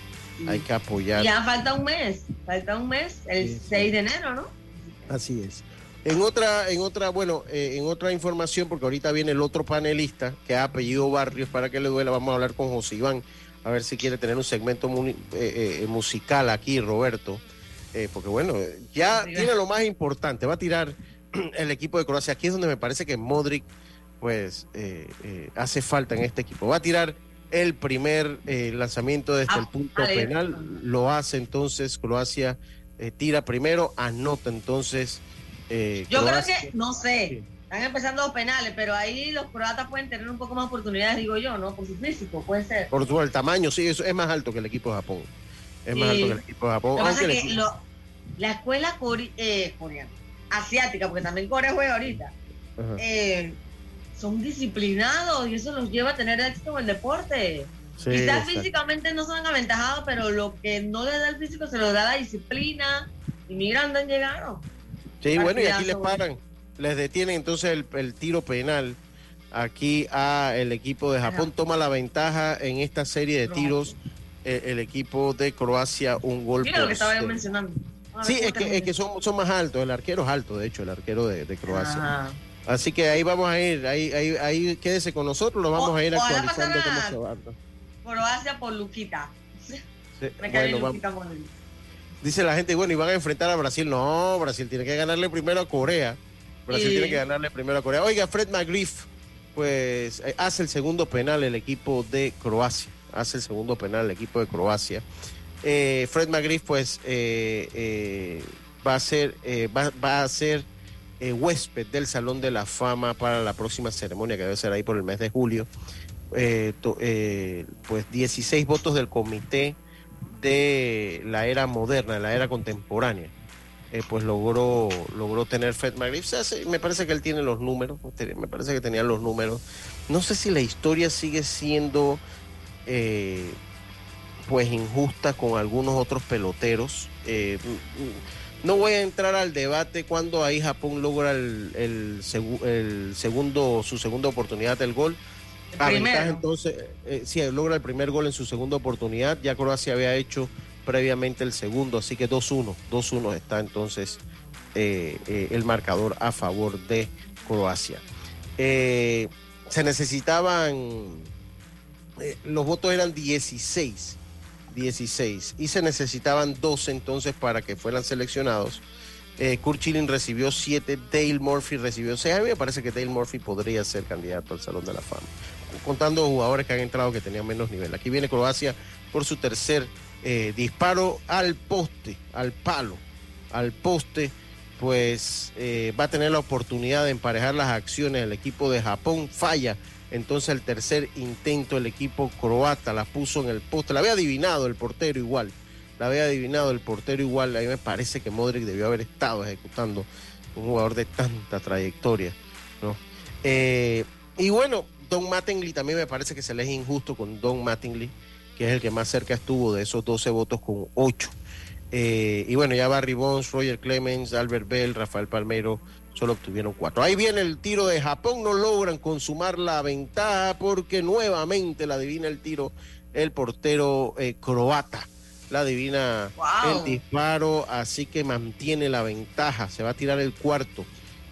hay que apoyar. Ya falta un mes, falta un mes, el 6 de enero, ¿no? Así es. En otra, en otra, bueno, eh, en otra información, porque ahorita viene el otro panelista que ha apellido Barrios para que le duela, vamos a hablar con José Iván, a ver si quiere tener un segmento eh, eh, musical aquí, Roberto, porque bueno, ya tiene lo más importante, va a tirar el equipo de Croacia, aquí es donde me parece que Modric, pues, hace falta en este equipo, va a tirar el primer eh, lanzamiento desde Ah, el punto vale. penal. Lo hace entonces Croacia, eh, tira primero, anota entonces. eh, Yo creo que, no sé, están empezando los penales, pero ahí los croatas pueden tener un poco más oportunidades, digo yo, ¿no? Por su físico, puede ser. Por su el tamaño, sí, eso es más alto que el equipo de Japón. Es más alto que el equipo de Japón. Lo que pasa es que equipo- lo- la escuela core- eh, coreana, asiática, porque también Corea juega ahorita, eh, son disciplinados y eso los lleva a tener éxito en el deporte. Sí, Quizás exacto. físicamente no son aventajados, pero lo que no les da el físico se lo da la disciplina. Y mira dónde han llegado. Sí, bueno, y aquí les paran, les detienen entonces el, el tiro penal. Aquí a el equipo de Japón toma la ventaja en esta serie de tiros. eh, el equipo de Croacia un gol Mira lo que estaba yo mencionando. A ver Sí, es que, es que son, son más altos. El arquero es alto, de hecho, el arquero de, de Croacia. Ajá. Así que ahí vamos a ir, ahí, ahí, ahí quédese con nosotros, lo vamos O- a ir actualizando cómo se va. Croacia por Luquita. Sí, bueno, Luquita. Dice la gente, bueno, y van a enfrentar a Brasil. No, Brasil tiene que ganarle primero a Corea. Brasil tiene que ganarle primero a Corea. Oiga, Fred McGriff, pues eh, hace el segundo penal el equipo de Croacia. Hace el segundo penal el equipo de Croacia. Eh, Fred McGriff, pues, eh, eh, va a ser, eh, va, va a ser eh, huésped del Salón de la Fama para la próxima ceremonia que debe ser ahí por el mes de julio. Eh, eh, pues 16 votos del comité de la era moderna, la era contemporánea, eh, pues logró, logró tener Fred McGriff. Me parece que él tiene los números, me parece que tenía los números. No sé si la historia sigue siendo pues injusta con algunos otros peloteros. No voy a entrar al debate cuando ahí Japón logra el, el segu- el segundo, su segunda oportunidad del gol. El A ventaja, primero. entonces, eh, sí, logra el primer gol en su segunda oportunidad. Ya Croacia había hecho previamente el segundo, así que 2-1. 2-1 está entonces eh, eh, el marcador a favor de Croacia. Se necesitaban, los votos eran 16. 16 y se necesitaban 12 entonces para que fueran seleccionados. Eh, Kurt Schilling recibió 7, Dale Murphy recibió 6. A mí me parece que Dale Murphy podría ser candidato al Salón de la Fama, contando jugadores que han entrado que tenían menos nivel. Aquí viene Croacia por su tercer eh, disparo al poste, al palo, al poste. Pues eh, va a tener la oportunidad de emparejar las acciones. El equipo de Japón falla entonces el tercer intento, el equipo croata la puso en el poste. La había adivinado el portero igual. La había adivinado el portero igual. A mí me parece que Modric debió haber estado ejecutando un jugador de tanta trayectoria. ¿no? Eh, y bueno, Don Mattingly también me parece que se le es injusto con Don Mattingly, que es el que más cerca estuvo de esos 12 votos con 8. Eh, y bueno, ya Barry Bonds, Roger Clemens, Albert Bell, Rafael Palmero, solo obtuvieron cuatro. Ahí viene el tiro de Japón, no logran consumar la ventaja porque nuevamente la adivina el tiro el portero eh, croata. La adivina Wow. el disparo, así que mantiene la ventaja. Se va a tirar el cuarto.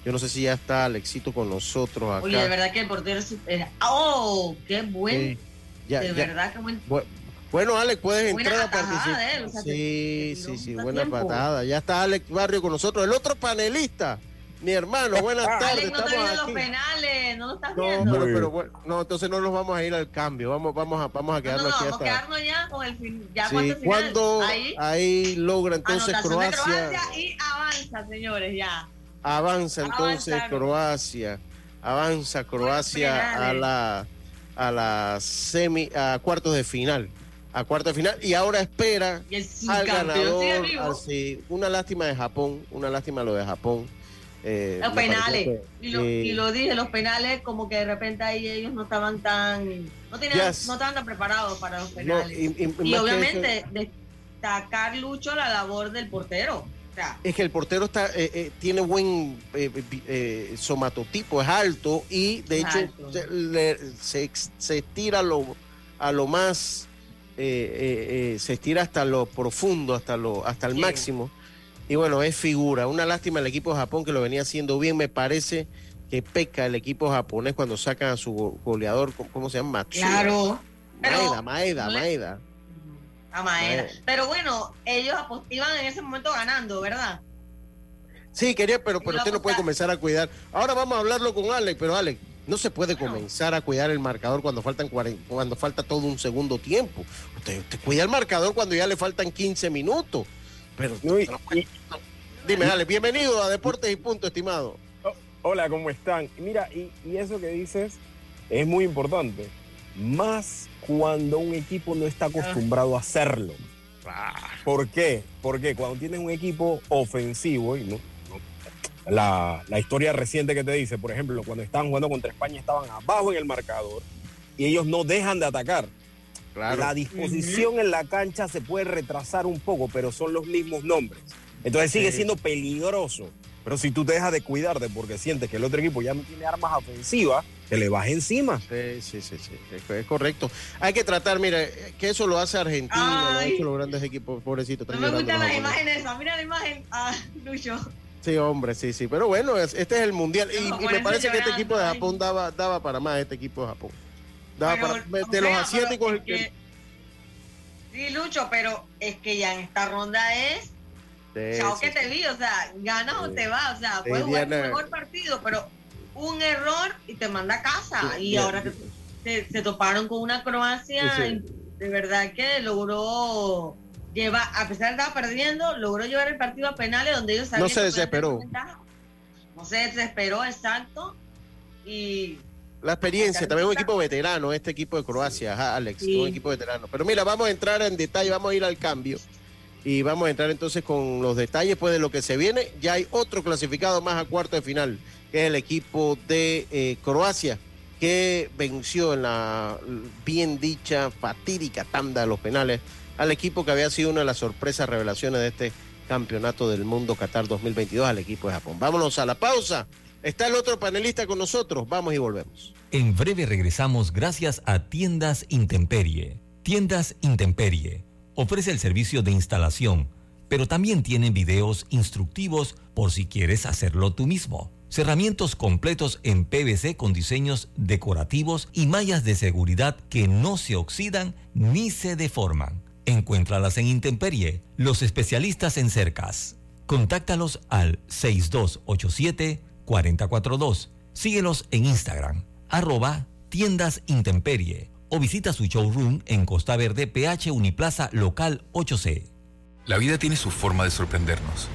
Yo no sé si ya está Alexito con nosotros acá. Oye, de verdad que el portero es ¡Oh! ¡Qué buen! Sí, ya- de ya. verdad, qué buen. Bu- Bueno, Alex, puedes Buena entrar a participar. de él, o sea, sí, que- sí, que sí, buena tiempo. patada. Ya está Alex Barrio con nosotros. El otro panelista, mi hermano, buenas tardes. Alex, no te estamos vienen los aquí. penales, no lo estás No, viendo. pero, pero bueno, no, entonces no nos vamos a ir al cambio. Vamos, vamos a, vamos a no, no, quedarnos no, aquí vamos a quedarnos ya con el fin. Ya Sí, cuarto final. cuando Ahí, ahí logra entonces Croacia, Croacia y avanza, señores, ya. avanza entonces. Croacia, avanza Croacia a la a la semi a cuartos de final, a cuartos de final y ahora espera Y al ganador. vivo. al- sí, una lástima de Japón, una lástima lo de Japón. Eh, Los penales. que, Y lo, eh, y lo dije, los penales, como que de repente ahí ellos no estaban tan. No, tenían, Yes. no estaban tan preparados para los no, penales. y- obviamente, eso- destacar, Lucho, la labor del portero. O sea, es que el portero está eh, eh, tiene buen eh, eh, somatotipo, es alto y de hecho alto. se, le- se se estira a lo, a lo más, eh, eh, eh, se estira hasta lo profundo, hasta, lo, hasta el Sí. máximo. Y bueno, es figura. Una lástima el equipo de Japón que lo venía haciendo bien. Me parece que peca el equipo japonés cuando sacan a su go- goleador, ¿cómo- ¿cómo se llama? Matsuda. claro. Maeda, Maeda, Maeda. a Maeda. Maeda. Pero bueno, ellos iban en ese momento ganando, ¿verdad? Sí, quería, pero, pero usted no puede comenzar a cuidar. Ahora vamos a hablarlo con Alex, pero Alex, No se puede comenzar a cuidar el marcador cuando faltan cuando falta todo un segundo tiempo. Usted, cuida el marcador cuando ya le faltan 15 minutos. Pero dime, dale, bienvenido a Deportes y Punto, estimado. Oh, hola, ¿cómo están? Mira, y, y eso que dices es muy importante. Más cuando un equipo no está acostumbrado a hacerlo. ¿Por qué? Porque cuando tienes un equipo ofensivo, y no, la, historia reciente que te dice, por ejemplo, cuando estaban jugando contra España estaban abajo en el marcador y ellos no dejan de atacar. La disposición en la cancha se puede retrasar un poco, pero son los mismos nombres. Entonces sigue siendo peligroso. Pero si tú te dejas de cuidarte porque sientes que el otro equipo ya no tiene armas ofensivas, que le baje encima. Sí, sí, sí, sí, es correcto. Hay que tratar, mira, que eso lo hace Argentina, lo han hecho los grandes equipos, pobrecito. No me gustan las imágenes, mira la imagen, ah, Lucho. Sí, hombre, sí, sí. Pero bueno, este es el mundial. y, me parece que este equipo de Japón daba, daba para más, este equipo de Japón. Daba para, de los asiáticos. el que... Sí, Lucho, pero es que ya en esta ronda es. Chao que te vi, o sea, ganas o te vas, o sea, puedes jugar el mejor partido, pero un error y te manda a casa. y ahora se toparon con una Croacia, de verdad que logró lleva, a pesar de estar perdiendo, logró llevar el partido a penales donde ellos sabían No se desesperó. No se desesperó, exacto. Y la experiencia, también un equipo veterano, este equipo de Croacia, Alex, un equipo veterano. Pero mira, vamos a entrar en detalle, vamos a ir al cambio y vamos a entrar entonces con los detalles pues de lo que se viene. Ya hay otro clasificado más a cuarto de final, que es el equipo de eh, Croacia, que venció en la bien dicha, fatídica tanda de los penales al equipo que había sido una de las sorpresas revelaciones de este campeonato del mundo Qatar 2022, al equipo de Japón. Vámonos a la pausa. Está el otro panelista con nosotros. Vamos y volvemos. En breve regresamos gracias a Tiendas Intemperie. Tiendas Intemperie ofrece el servicio de instalación, pero también tienen videos instructivos por si quieres hacerlo tú mismo. Cerramientos completos en PVC con diseños decorativos y mallas de seguridad que no se oxidan ni se deforman. Encuéntralas en Intemperie, los especialistas en cercas. Contáctalos al 6287-442. Síguelos en Instagram, arroba tiendas Intemperie o visita su showroom en Costa Verde, PH Uniplaza Local 8C. La vida tiene su forma de sorprendernos,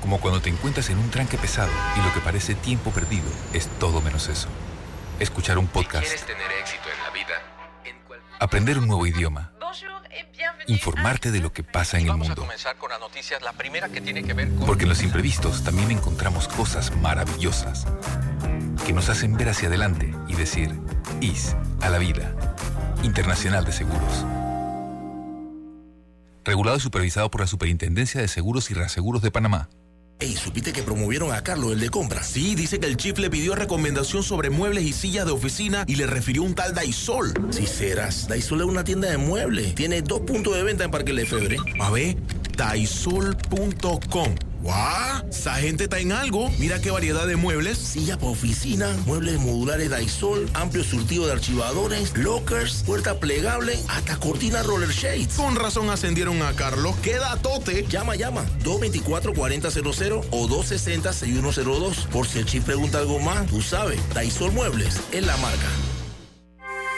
como cuando te encuentras en un tranque pesado y lo que parece tiempo perdido es todo menos eso. Escuchar un podcast. quieres tener éxito en la vida, aprender un nuevo idioma informarte de lo que pasa en el mundo. Porque en los imprevistos también encontramos cosas maravillosas que nos hacen ver hacia adelante y decir, IS a la vida. Internacional de Seguros. Regulado y supervisado por la Superintendencia de Seguros y Reaseguros de Panamá. Ey, ¿supiste que promovieron a Carlos, el de compra? Sí, dice que el chief le pidió recomendación sobre muebles y sillas de oficina y le refirió un tal Daisol. Si serás, Daisol es una tienda de muebles. Tiene dos puntos de venta en Parque Lefebvre. A ver, daisol.com ¡Guau! Esa gente está en algo. Mira qué variedad de muebles. Silla para oficina, muebles modulares Daisol, amplio surtido de archivadores, lockers, puerta plegable, hasta cortina roller shades. Con razón ascendieron a Carlos. ¡Queda tote! Llama, llama. 224-4000 o 260-6102. Por si el chip pregunta algo más, tú sabes. Daisol Muebles es la marca.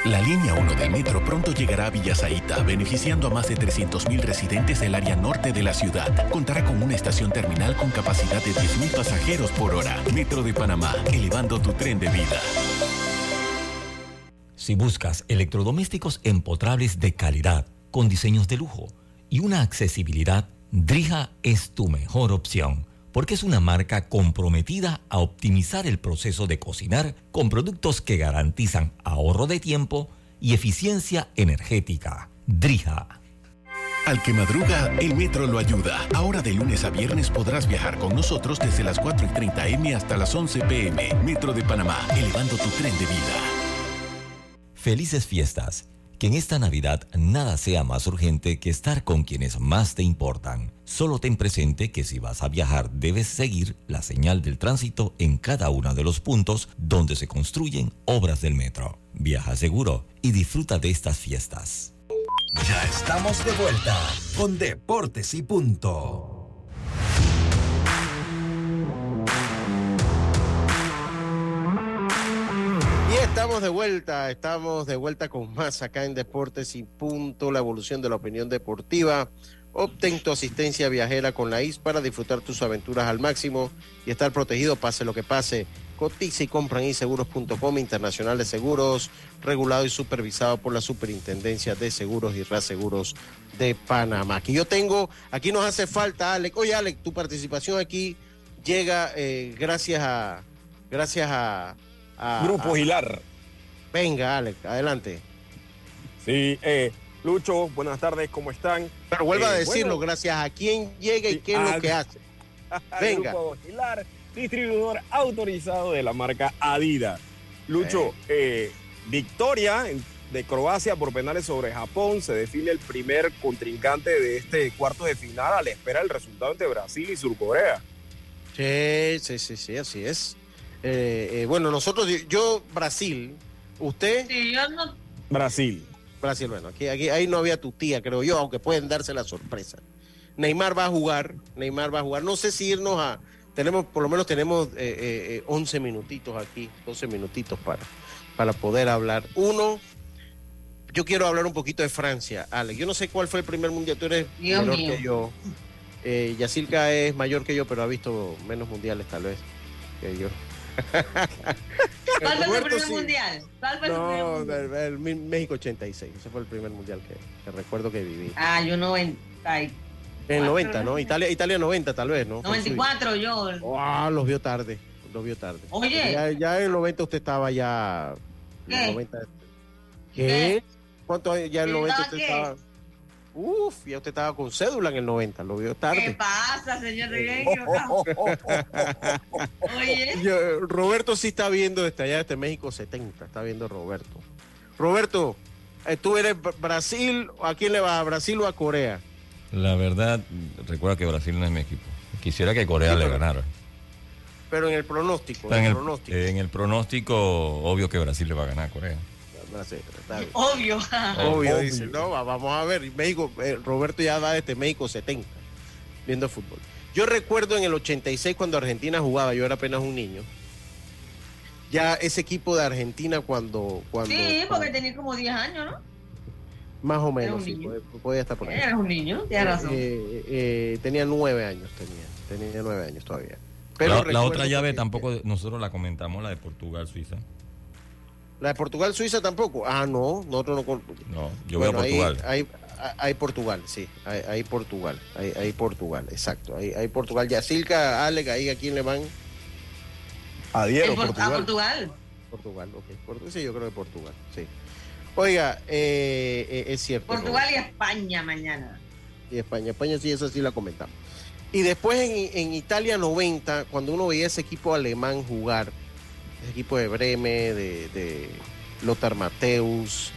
La línea 1 del metro pronto llegará a Villasaita, beneficiando a más de 300.000 residentes del área norte de la ciudad. Contará con una estación terminal con capacidad de 10.000 pasajeros por hora. Metro de Panamá, elevando tu tren de vida. Si buscas electrodomésticos empotrables de calidad, con diseños de lujo y una accesibilidad, Drija es tu mejor opción porque es una marca comprometida a optimizar el proceso de cocinar con productos que garantizan ahorro de tiempo y eficiencia energética. Drija. Al que madruga, el metro lo ayuda. Ahora de lunes a viernes podrás viajar con nosotros desde las 4 y 30 M hasta las 11 PM. Metro de Panamá, elevando tu tren de vida. Felices fiestas. Que en esta Navidad nada sea más urgente que estar con quienes más te importan. Solo ten presente que si vas a viajar debes seguir la señal del tránsito en cada uno de los puntos donde se construyen obras del metro. Viaja seguro y disfruta de estas fiestas. Ya estamos de vuelta con Deportes y Punto. Estamos de vuelta, estamos de vuelta con más acá en Deportes y Punto, la evolución de la opinión deportiva. Obtén tu asistencia viajera con la IS para disfrutar tus aventuras al máximo y estar protegido pase lo que pase. Cotiza y compra en inseguros.com Internacional de Seguros, regulado y supervisado por la Superintendencia de Seguros y Reaseguros de Panamá. Aquí yo tengo, aquí nos hace falta, Alex. Oye, Alex, tu participación aquí llega eh, gracias a, gracias a, a- Grupo a- Gilar. Venga, Alex, adelante. Sí, eh, Lucho, buenas tardes, ¿cómo están? Pero vuelva a Eh, decirlo, bueno, gracias a quién llega y qué es a- lo que hace. Venga. Grupo Gilar, distribuidor autorizado de la marca Adidas. Lucho, eh, victoria de Croacia por penales sobre Japón. Se define el primer contrincante de este cuarto de final a la espera del resultado entre Brasil y Surcorea. Sí, sí, sí, sí, así es. Eh, eh, bueno, nosotros, yo, Brasil, usted. Sí, yo no. Brasil. Brasil, bueno, aquí, aquí ahí no había tu tía, creo yo, aunque pueden darse la sorpresa. Neymar va a jugar, Neymar va a jugar. No sé si irnos a. Tenemos, por lo menos tenemos eh, eh, eh, 11 minutitos aquí, 12 minutitos para, para poder hablar. Uno, yo quiero hablar un poquito de Francia, Alex. Yo no sé cuál fue el primer mundial, tú eres Dios menor mío. que yo. Eh, Yacirca es mayor que yo, pero ha visto menos mundiales tal vez que yo. ¿Cuál fue su primer sí. mundial? ¿Cuál fue su primer No, mundial? el, el Mi- México 86, ese fue el primer mundial que, que recuerdo que viví. Ah, yo 90. y- En el Cuatro, 90, ¿no? ¿no? Italia, Italia 90 tal vez, ¿no? 94 yo. Ah, los vio tarde, los vio tarde. Oye. Ya, ya en el 90 usted estaba ya... el ¿Qué? 90 ¿Qué? ¿Cuánto hay- ya en el ¿Qué 90 estaba usted qué? estaba... Uf, ya usted estaba con cédula en el 90, lo vio ¿Qué tarde. pasa, señor? Oye. Yo- Roberto sí está viendo desde allá, desde México 70, está viendo Roberto. Roberto, eh, ¿tú eres Br- Brasil? ¿A quién le vas? ¿A Brasil o a Corea? La verdad, recuerda que Brasil no es mi equipo. Quisiera que Corea Sí, le pero- ganara. Pero en el pronóstico, en en, el el, pronóstico. en el pronóstico, obvio que Brasil le va a ganar a Corea. Obvio. Obvio, dice. No, va- vamos a ver. México, eh, Roberto ya va desde México 70, viendo fútbol. Yo recuerdo en el 86 cuando Argentina jugaba, yo era apenas un niño. Ya ese equipo de Argentina cuando... cuando Sí, porque tenía como 10 años, ¿no? Más o menos, sí, podía estar por ahí. Eras un niño, tienes razón. Eh, eh, tenía nueve años, tenía. Tenía nueve años todavía. Pero la, otra llave porque- tampoco nosotros la comentamos, la de Portugal-Suiza. La de Portugal-Suiza tampoco. Ah, no, nosotros no... No, yo veo Bueno, Portugal. Hay, hay, hay Portugal, sí. Hay, hay Portugal. Hay, hay Portugal, exacto. Hay, hay Portugal. Yacilca, Alex, ahí a quién le van. Adiós, En Por- A Portugal. Portugal, ok. Portu- sí, yo creo que Portugal, sí. Oiga, eh, eh, es cierto. Portugal y. España mañana. y España. España sí, esa sí la comentamos. Y después en, en Italia 90, cuando uno veía ese equipo alemán jugar, equipo de Breme, de, de Lothar Mateus,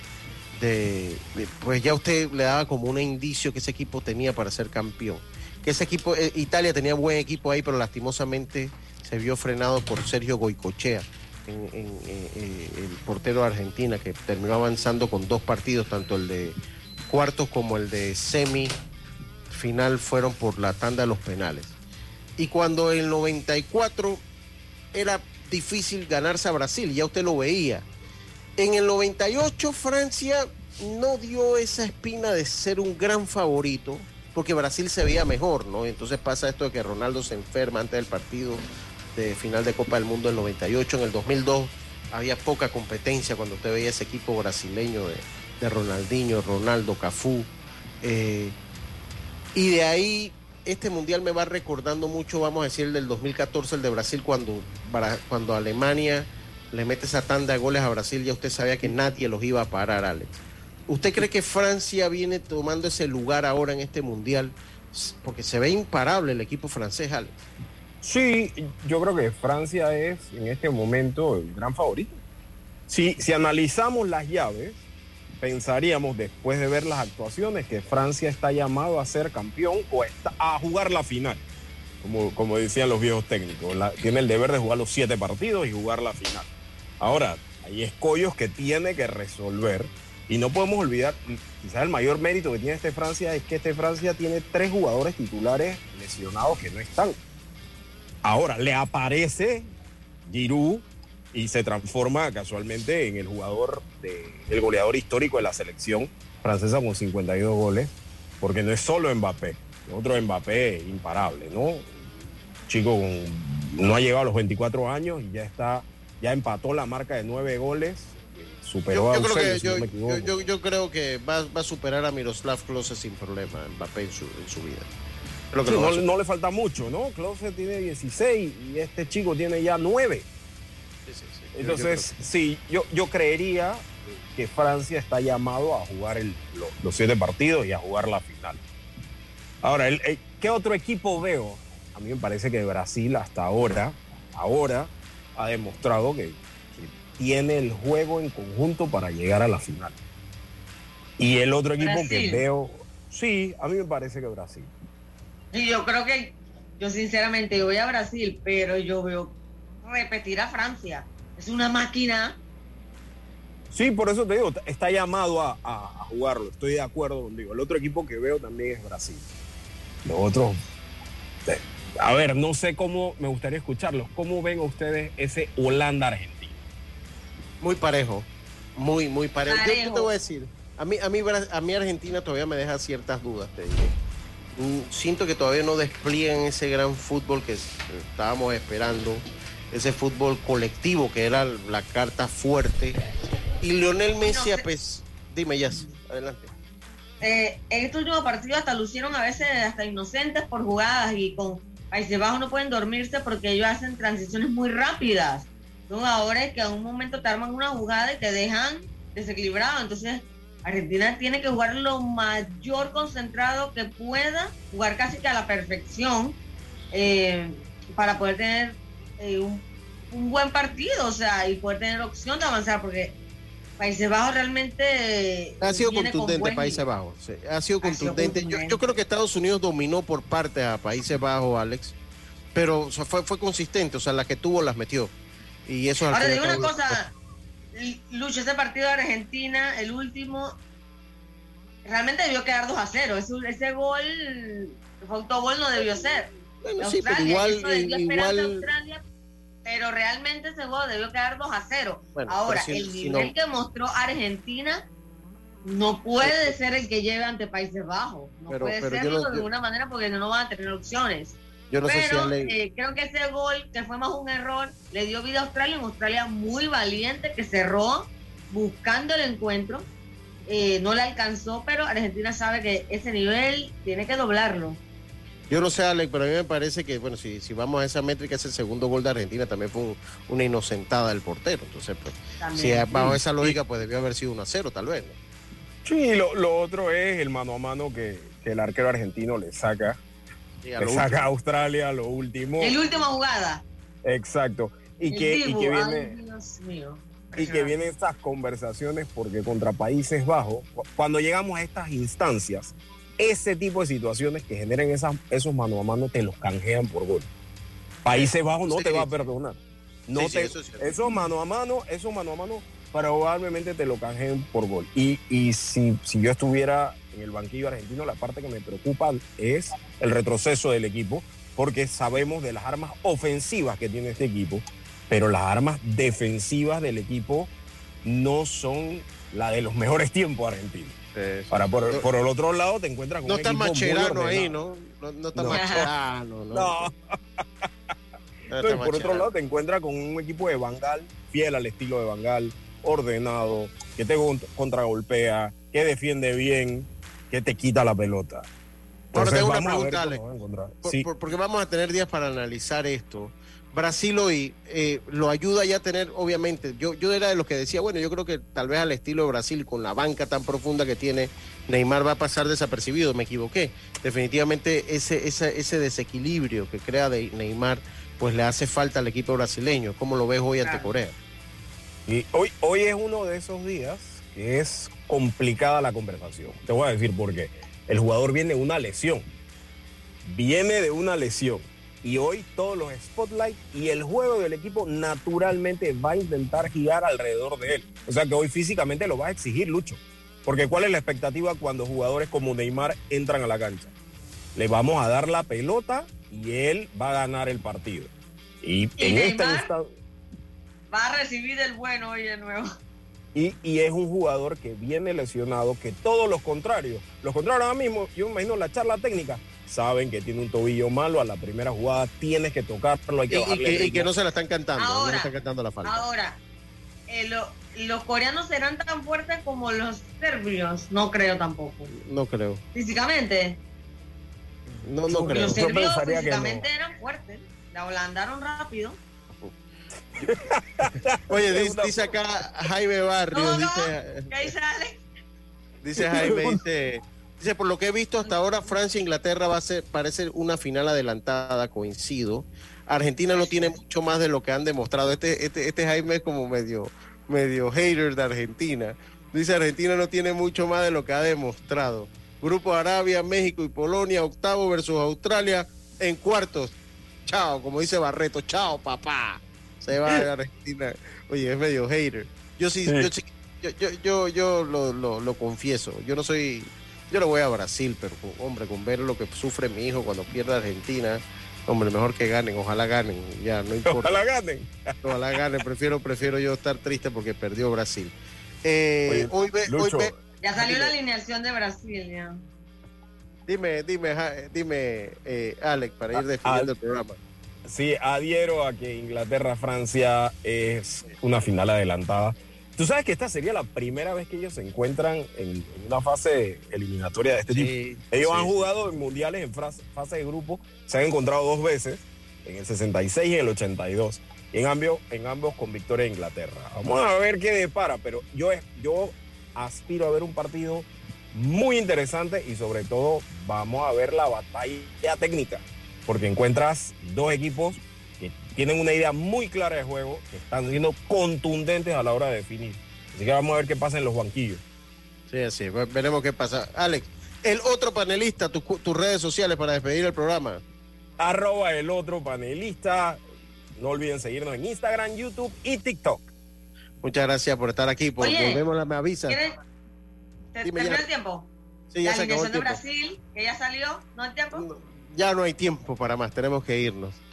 de, pues ya usted le daba como un indicio que ese equipo tenía para ser campeón. Que ese equipo, eh, Italia tenía buen equipo ahí, pero lastimosamente se vio frenado por Sergio Goicochea, eh, eh, el portero de Argentina, que terminó avanzando con dos partidos, tanto el de cuartos como el de semi final fueron por la tanda de los penales. Y cuando el 94 era difícil ganarse a Brasil, ya usted lo veía. En el 98 Francia no dio esa espina de ser un gran favorito, porque Brasil se veía mejor, ¿no? Entonces pasa esto de que Ronaldo se enferma antes del partido de final de Copa del Mundo del 98. En el 2002 había poca competencia cuando usted veía ese equipo brasileño de, Ronaldinho, Ronaldo, Cafú. eh, y de ahí, este mundial me va recordando mucho, vamos a decir, el del 2014, el de Brasil, cuando, cuando Alemania le mete esa tanda de goles a Brasil, ya usted sabía que nadie los iba a parar, Alex. ¿Usted cree que Francia viene tomando ese lugar ahora en este mundial? Porque se ve imparable el equipo francés, Alex. Sí, yo creo que Francia es en este momento el gran favorito. Si, si analizamos las llaves, pensaríamos después de ver las actuaciones que Francia está llamado a ser campeón o está a jugar la final, como, como decían los viejos técnicos. Tiene el deber de jugar los siete partidos y jugar la final. Ahora, hay escollos que tiene que resolver y no podemos olvidar, quizás el mayor mérito que tiene este Francia es que este Francia tiene tres jugadores titulares lesionados que no están. Ahora le aparece Giroud y se transforma casualmente en el jugador, de, el goleador histórico de la selección francesa con 52 goles, porque no es solo Mbappé, otro Mbappé imparable, ¿no? Chico con, no ha llegado a los 24 años y ya está, ya empató la marca de 9 goles, superó Yo, a yo creo que, si yo, creo que va, va a superar a Miroslav Klose sin problema, Mbappé en su, en su vida. Creo que Sí, no le falta mucho, ¿no? Klose tiene 16 y este chico tiene ya 9. Yo- Entonces, sí, yo, yo creería que Francia está llamado a jugar el- lo- los siete partidos y a jugar la final. Ahora, el- el- ¿qué otro equipo veo? A mí me parece que Brasil hasta ahora, ahora, ha demostrado que, que tiene el juego en conjunto para llegar a la final. Y el otro equipo que veo, sí, a mí me parece que Brasil. Y yo creo que, yo sinceramente, yo voy a Brasil, pero yo veo repetir a Francia. Es una máquina. Sí, por eso te digo, está llamado a, a- a jugarlo. Estoy de acuerdo contigo. El otro equipo que veo también es Brasil. Los otros. eh, A ver, no sé cómo, me gustaría escucharlos. ¿Cómo ven ustedes ese Holanda-Argentina? Muy parejo, muy, muy parejo. Yo- Yo, Parejo. te voy a decir, a mí, a, mí, a mí Argentina todavía me deja ciertas dudas, te diré. Mm, Siento que todavía no despliegan ese gran fútbol que s- estábamos esperando, ese fútbol colectivo que era la carta fuerte. Y Lionel Messi, No pues, dime, ya, adelante. Eh, en este último partido hasta lucieron a veces hasta inocentes por jugadas y con Países Bajos no pueden dormirse porque ellos hacen transiciones muy rápidas. Son ahora que a un momento te arman una jugada y te dejan desequilibrado. Entonces, Argentina tiene que jugar lo mayor concentrado que pueda, jugar casi que a la perfección eh, para poder tener eh, un, un buen partido, o sea, y poder tener opción de avanzar, porque Países Bajos realmente eh, Ha sido contundente buen Países. Bajos. sí, ha sido Ha sido contundente. Yo, creo que Estados Unidos dominó por parte a Países Bajos, Alex. Pero o sea, fue, fue consistente. O sea, las que tuvo las metió. Y eso Ahora digo una cosa, Lucho, ese partido de Argentina, el último, realmente debió quedar 2 a 0. Ese, ese gol, fue autogol, no debió ser. Bueno, sí, pero Australia, igual- eso igual- Australia, pero realmente ese gol debió quedar 2 a 0. Bueno, Ahora, si- el si nivel no- que mostró Argentina no puede ser el que lleve ante Países Bajos. No Pero- puede pero yo serlo no- de yo- ninguna manera porque no van a tener opciones. Yo no sé si Pero eh, creo que ese gol, que fue más un error, le dio vida a Australia. Un Australia muy valiente que cerró buscando el encuentro. Eh, no le alcanzó, pero Argentina sabe que ese nivel tiene que doblarlo. Yo no sé, Alex, pero a mí me parece que, bueno, si, si vamos a esa métrica, ese segundo gol de Argentina también fue un- una inocentada del portero. Entonces, pues, También. si bajo Sí. esa lógica, pues debió haber sido 1 a 0, tal vez. ¿no? Sí, lo, lo otro es el mano a mano que, que el arquero argentino le saca. Sí, a le lo saca último. a Australia lo último. El última jugada. Exacto. Y El que, y que ay, viene. Dios mío. y que vienen estas conversaciones porque contra Países Bajos, cu- cuando llegamos a estas instancias, ese tipo de situaciones que generen esas, esos mano a mano te los canjean por gol. Países Bajos no Sí, te va a perdonar. No Sí, sí, te, eso esos mano a mano, esos mano a mano, probablemente te lo canjeen por gol. Y, y si, si yo estuviera en el banquillo argentino, la parte que me preocupa es el retroceso del equipo, porque sabemos de las armas ofensivas que tiene este equipo, pero las armas defensivas del equipo no son la de los mejores tiempos argentinos. Para por, el otro lado te encuentras con No un está Macherano ahí. ¿no? No, no está No. Macherano, ¿no? No. No está y por otro lado te encuentras con un equipo de Bangal, fiel al estilo de Bangal, ordenado, que te cont- contragolpea, que defiende bien, que te quita la pelota. Ahora Entonces, tengo una pregunta, Alex. Por- Sí. por- porque vamos a tener días para analizar esto. Brasil hoy eh, lo ayuda ya a tener, obviamente, yo, yo era de los que decía, bueno, yo creo que tal vez al estilo de Brasil, con la banca tan profunda que tiene, Neymar va a pasar desapercibido, me equivoqué. Definitivamente ese, ese, ese desequilibrio que crea de Neymar, pues le hace falta al equipo brasileño. ¿Cómo lo ves hoy ante. Corea? Y hoy, hoy es uno de esos días que es complicada la conversación. Te voy a decir por qué. El jugador viene de una lesión. Viene de una lesión. Y hoy todos los spotlights y el juego del equipo naturalmente va a intentar girar alrededor de él. O sea que hoy físicamente lo va a exigir Lucho. Porque ¿cuál es la expectativa cuando jugadores como Neymar entran a la cancha? Le vamos a dar la pelota y él va a ganar el partido. Y, ¿Y en esta Neymar? insta- Va Va a recibir el bueno hoy de nuevo. Y, y, es un jugador que viene lesionado, que todos los contrarios, los contrarios ahora mismo, yo me imagino la charla técnica, saben que tiene un tobillo malo, a la primera jugada tienes que tocarlo, hay que y, bajarle y, que, y, ritmo. que no se la están cantando, Ahora, no le están cantando la falta. Ahora, eh, lo- los coreanos serán tan fuertes como los serbios, no creo tampoco. No creo. Físicamente, No, no creo. los serbios pensaría que no. físicamente eran fuertes, la holandaron rápido. Oye, dice, dice acá Jaime Barrios, No, no, dice, ¿qué ahí sale? dice Jaime, dice, dice, por lo que he visto hasta ahora, Francia e Inglaterra va a ser, parece una final adelantada, coincido. Argentina no tiene mucho más de lo que han demostrado. Este, este, este Jaime es como medio, medio hater de Argentina. Dice Argentina no tiene mucho más de lo que ha demostrado. Grupo Arabia, México y Polonia, octavo versus Australia en cuartos. Chao, como dice Barreto, chao papá. Se va a Argentina. Oye, es medio hater. Yo sí, Sí. yo, sí- yo, yo, yo, yo lo, lo, lo confieso. Yo no soy, yo no voy a Brasil, pero hombre, con ver lo que sufre mi hijo cuando pierde Argentina, hombre, mejor que ganen, ojalá ganen, ya no importa. Ojalá ganen. Ojalá ganen, prefiero, prefiero yo estar triste porque perdió Brasil. Eh, Oye, hoy ve, hoy Lucho, ve- Ya salió Dime. la alineación de Brasil, ya. dime, dime, Ja- dime, eh, Alex, para ir despidiendo el programa. Sí, adhiero a que Inglaterra-Francia es una final adelantada. Tú sabes que esta sería la primera vez que ellos se encuentran en, una fase eliminatoria de este tipo. Sí, Ellos sí. han jugado en mundiales en fase de grupo, se han encontrado dos veces, en el 66 y en el 82. Y en ambos, en ambos con victoria de Inglaterra. Vamos a ver qué depara, pero yo, yo aspiro a ver un partido muy interesante y sobre todo vamos a ver la batalla técnica, porque encuentras dos equipos tienen una idea muy clara de juego, que están siendo contundentes a la hora de definir. Así que vamos a ver qué pasa en los banquillos. Sí, así, ve- veremos qué pasa. Alex, el otro panelista, tu- tus redes sociales para despedir el programa. arroba el otro panelista. No olviden seguirnos en Instagram, YouTube y TikTok. Muchas gracias por estar aquí. Por, Oye, volvemos, me avisa. ¿Te Dime terminó ya. el tiempo? Sí, ya la se acabó el de tiempo. Brasil, que ya salió, ¿no el tiempo? Ya no hay tiempo para más, tenemos que irnos. Ya.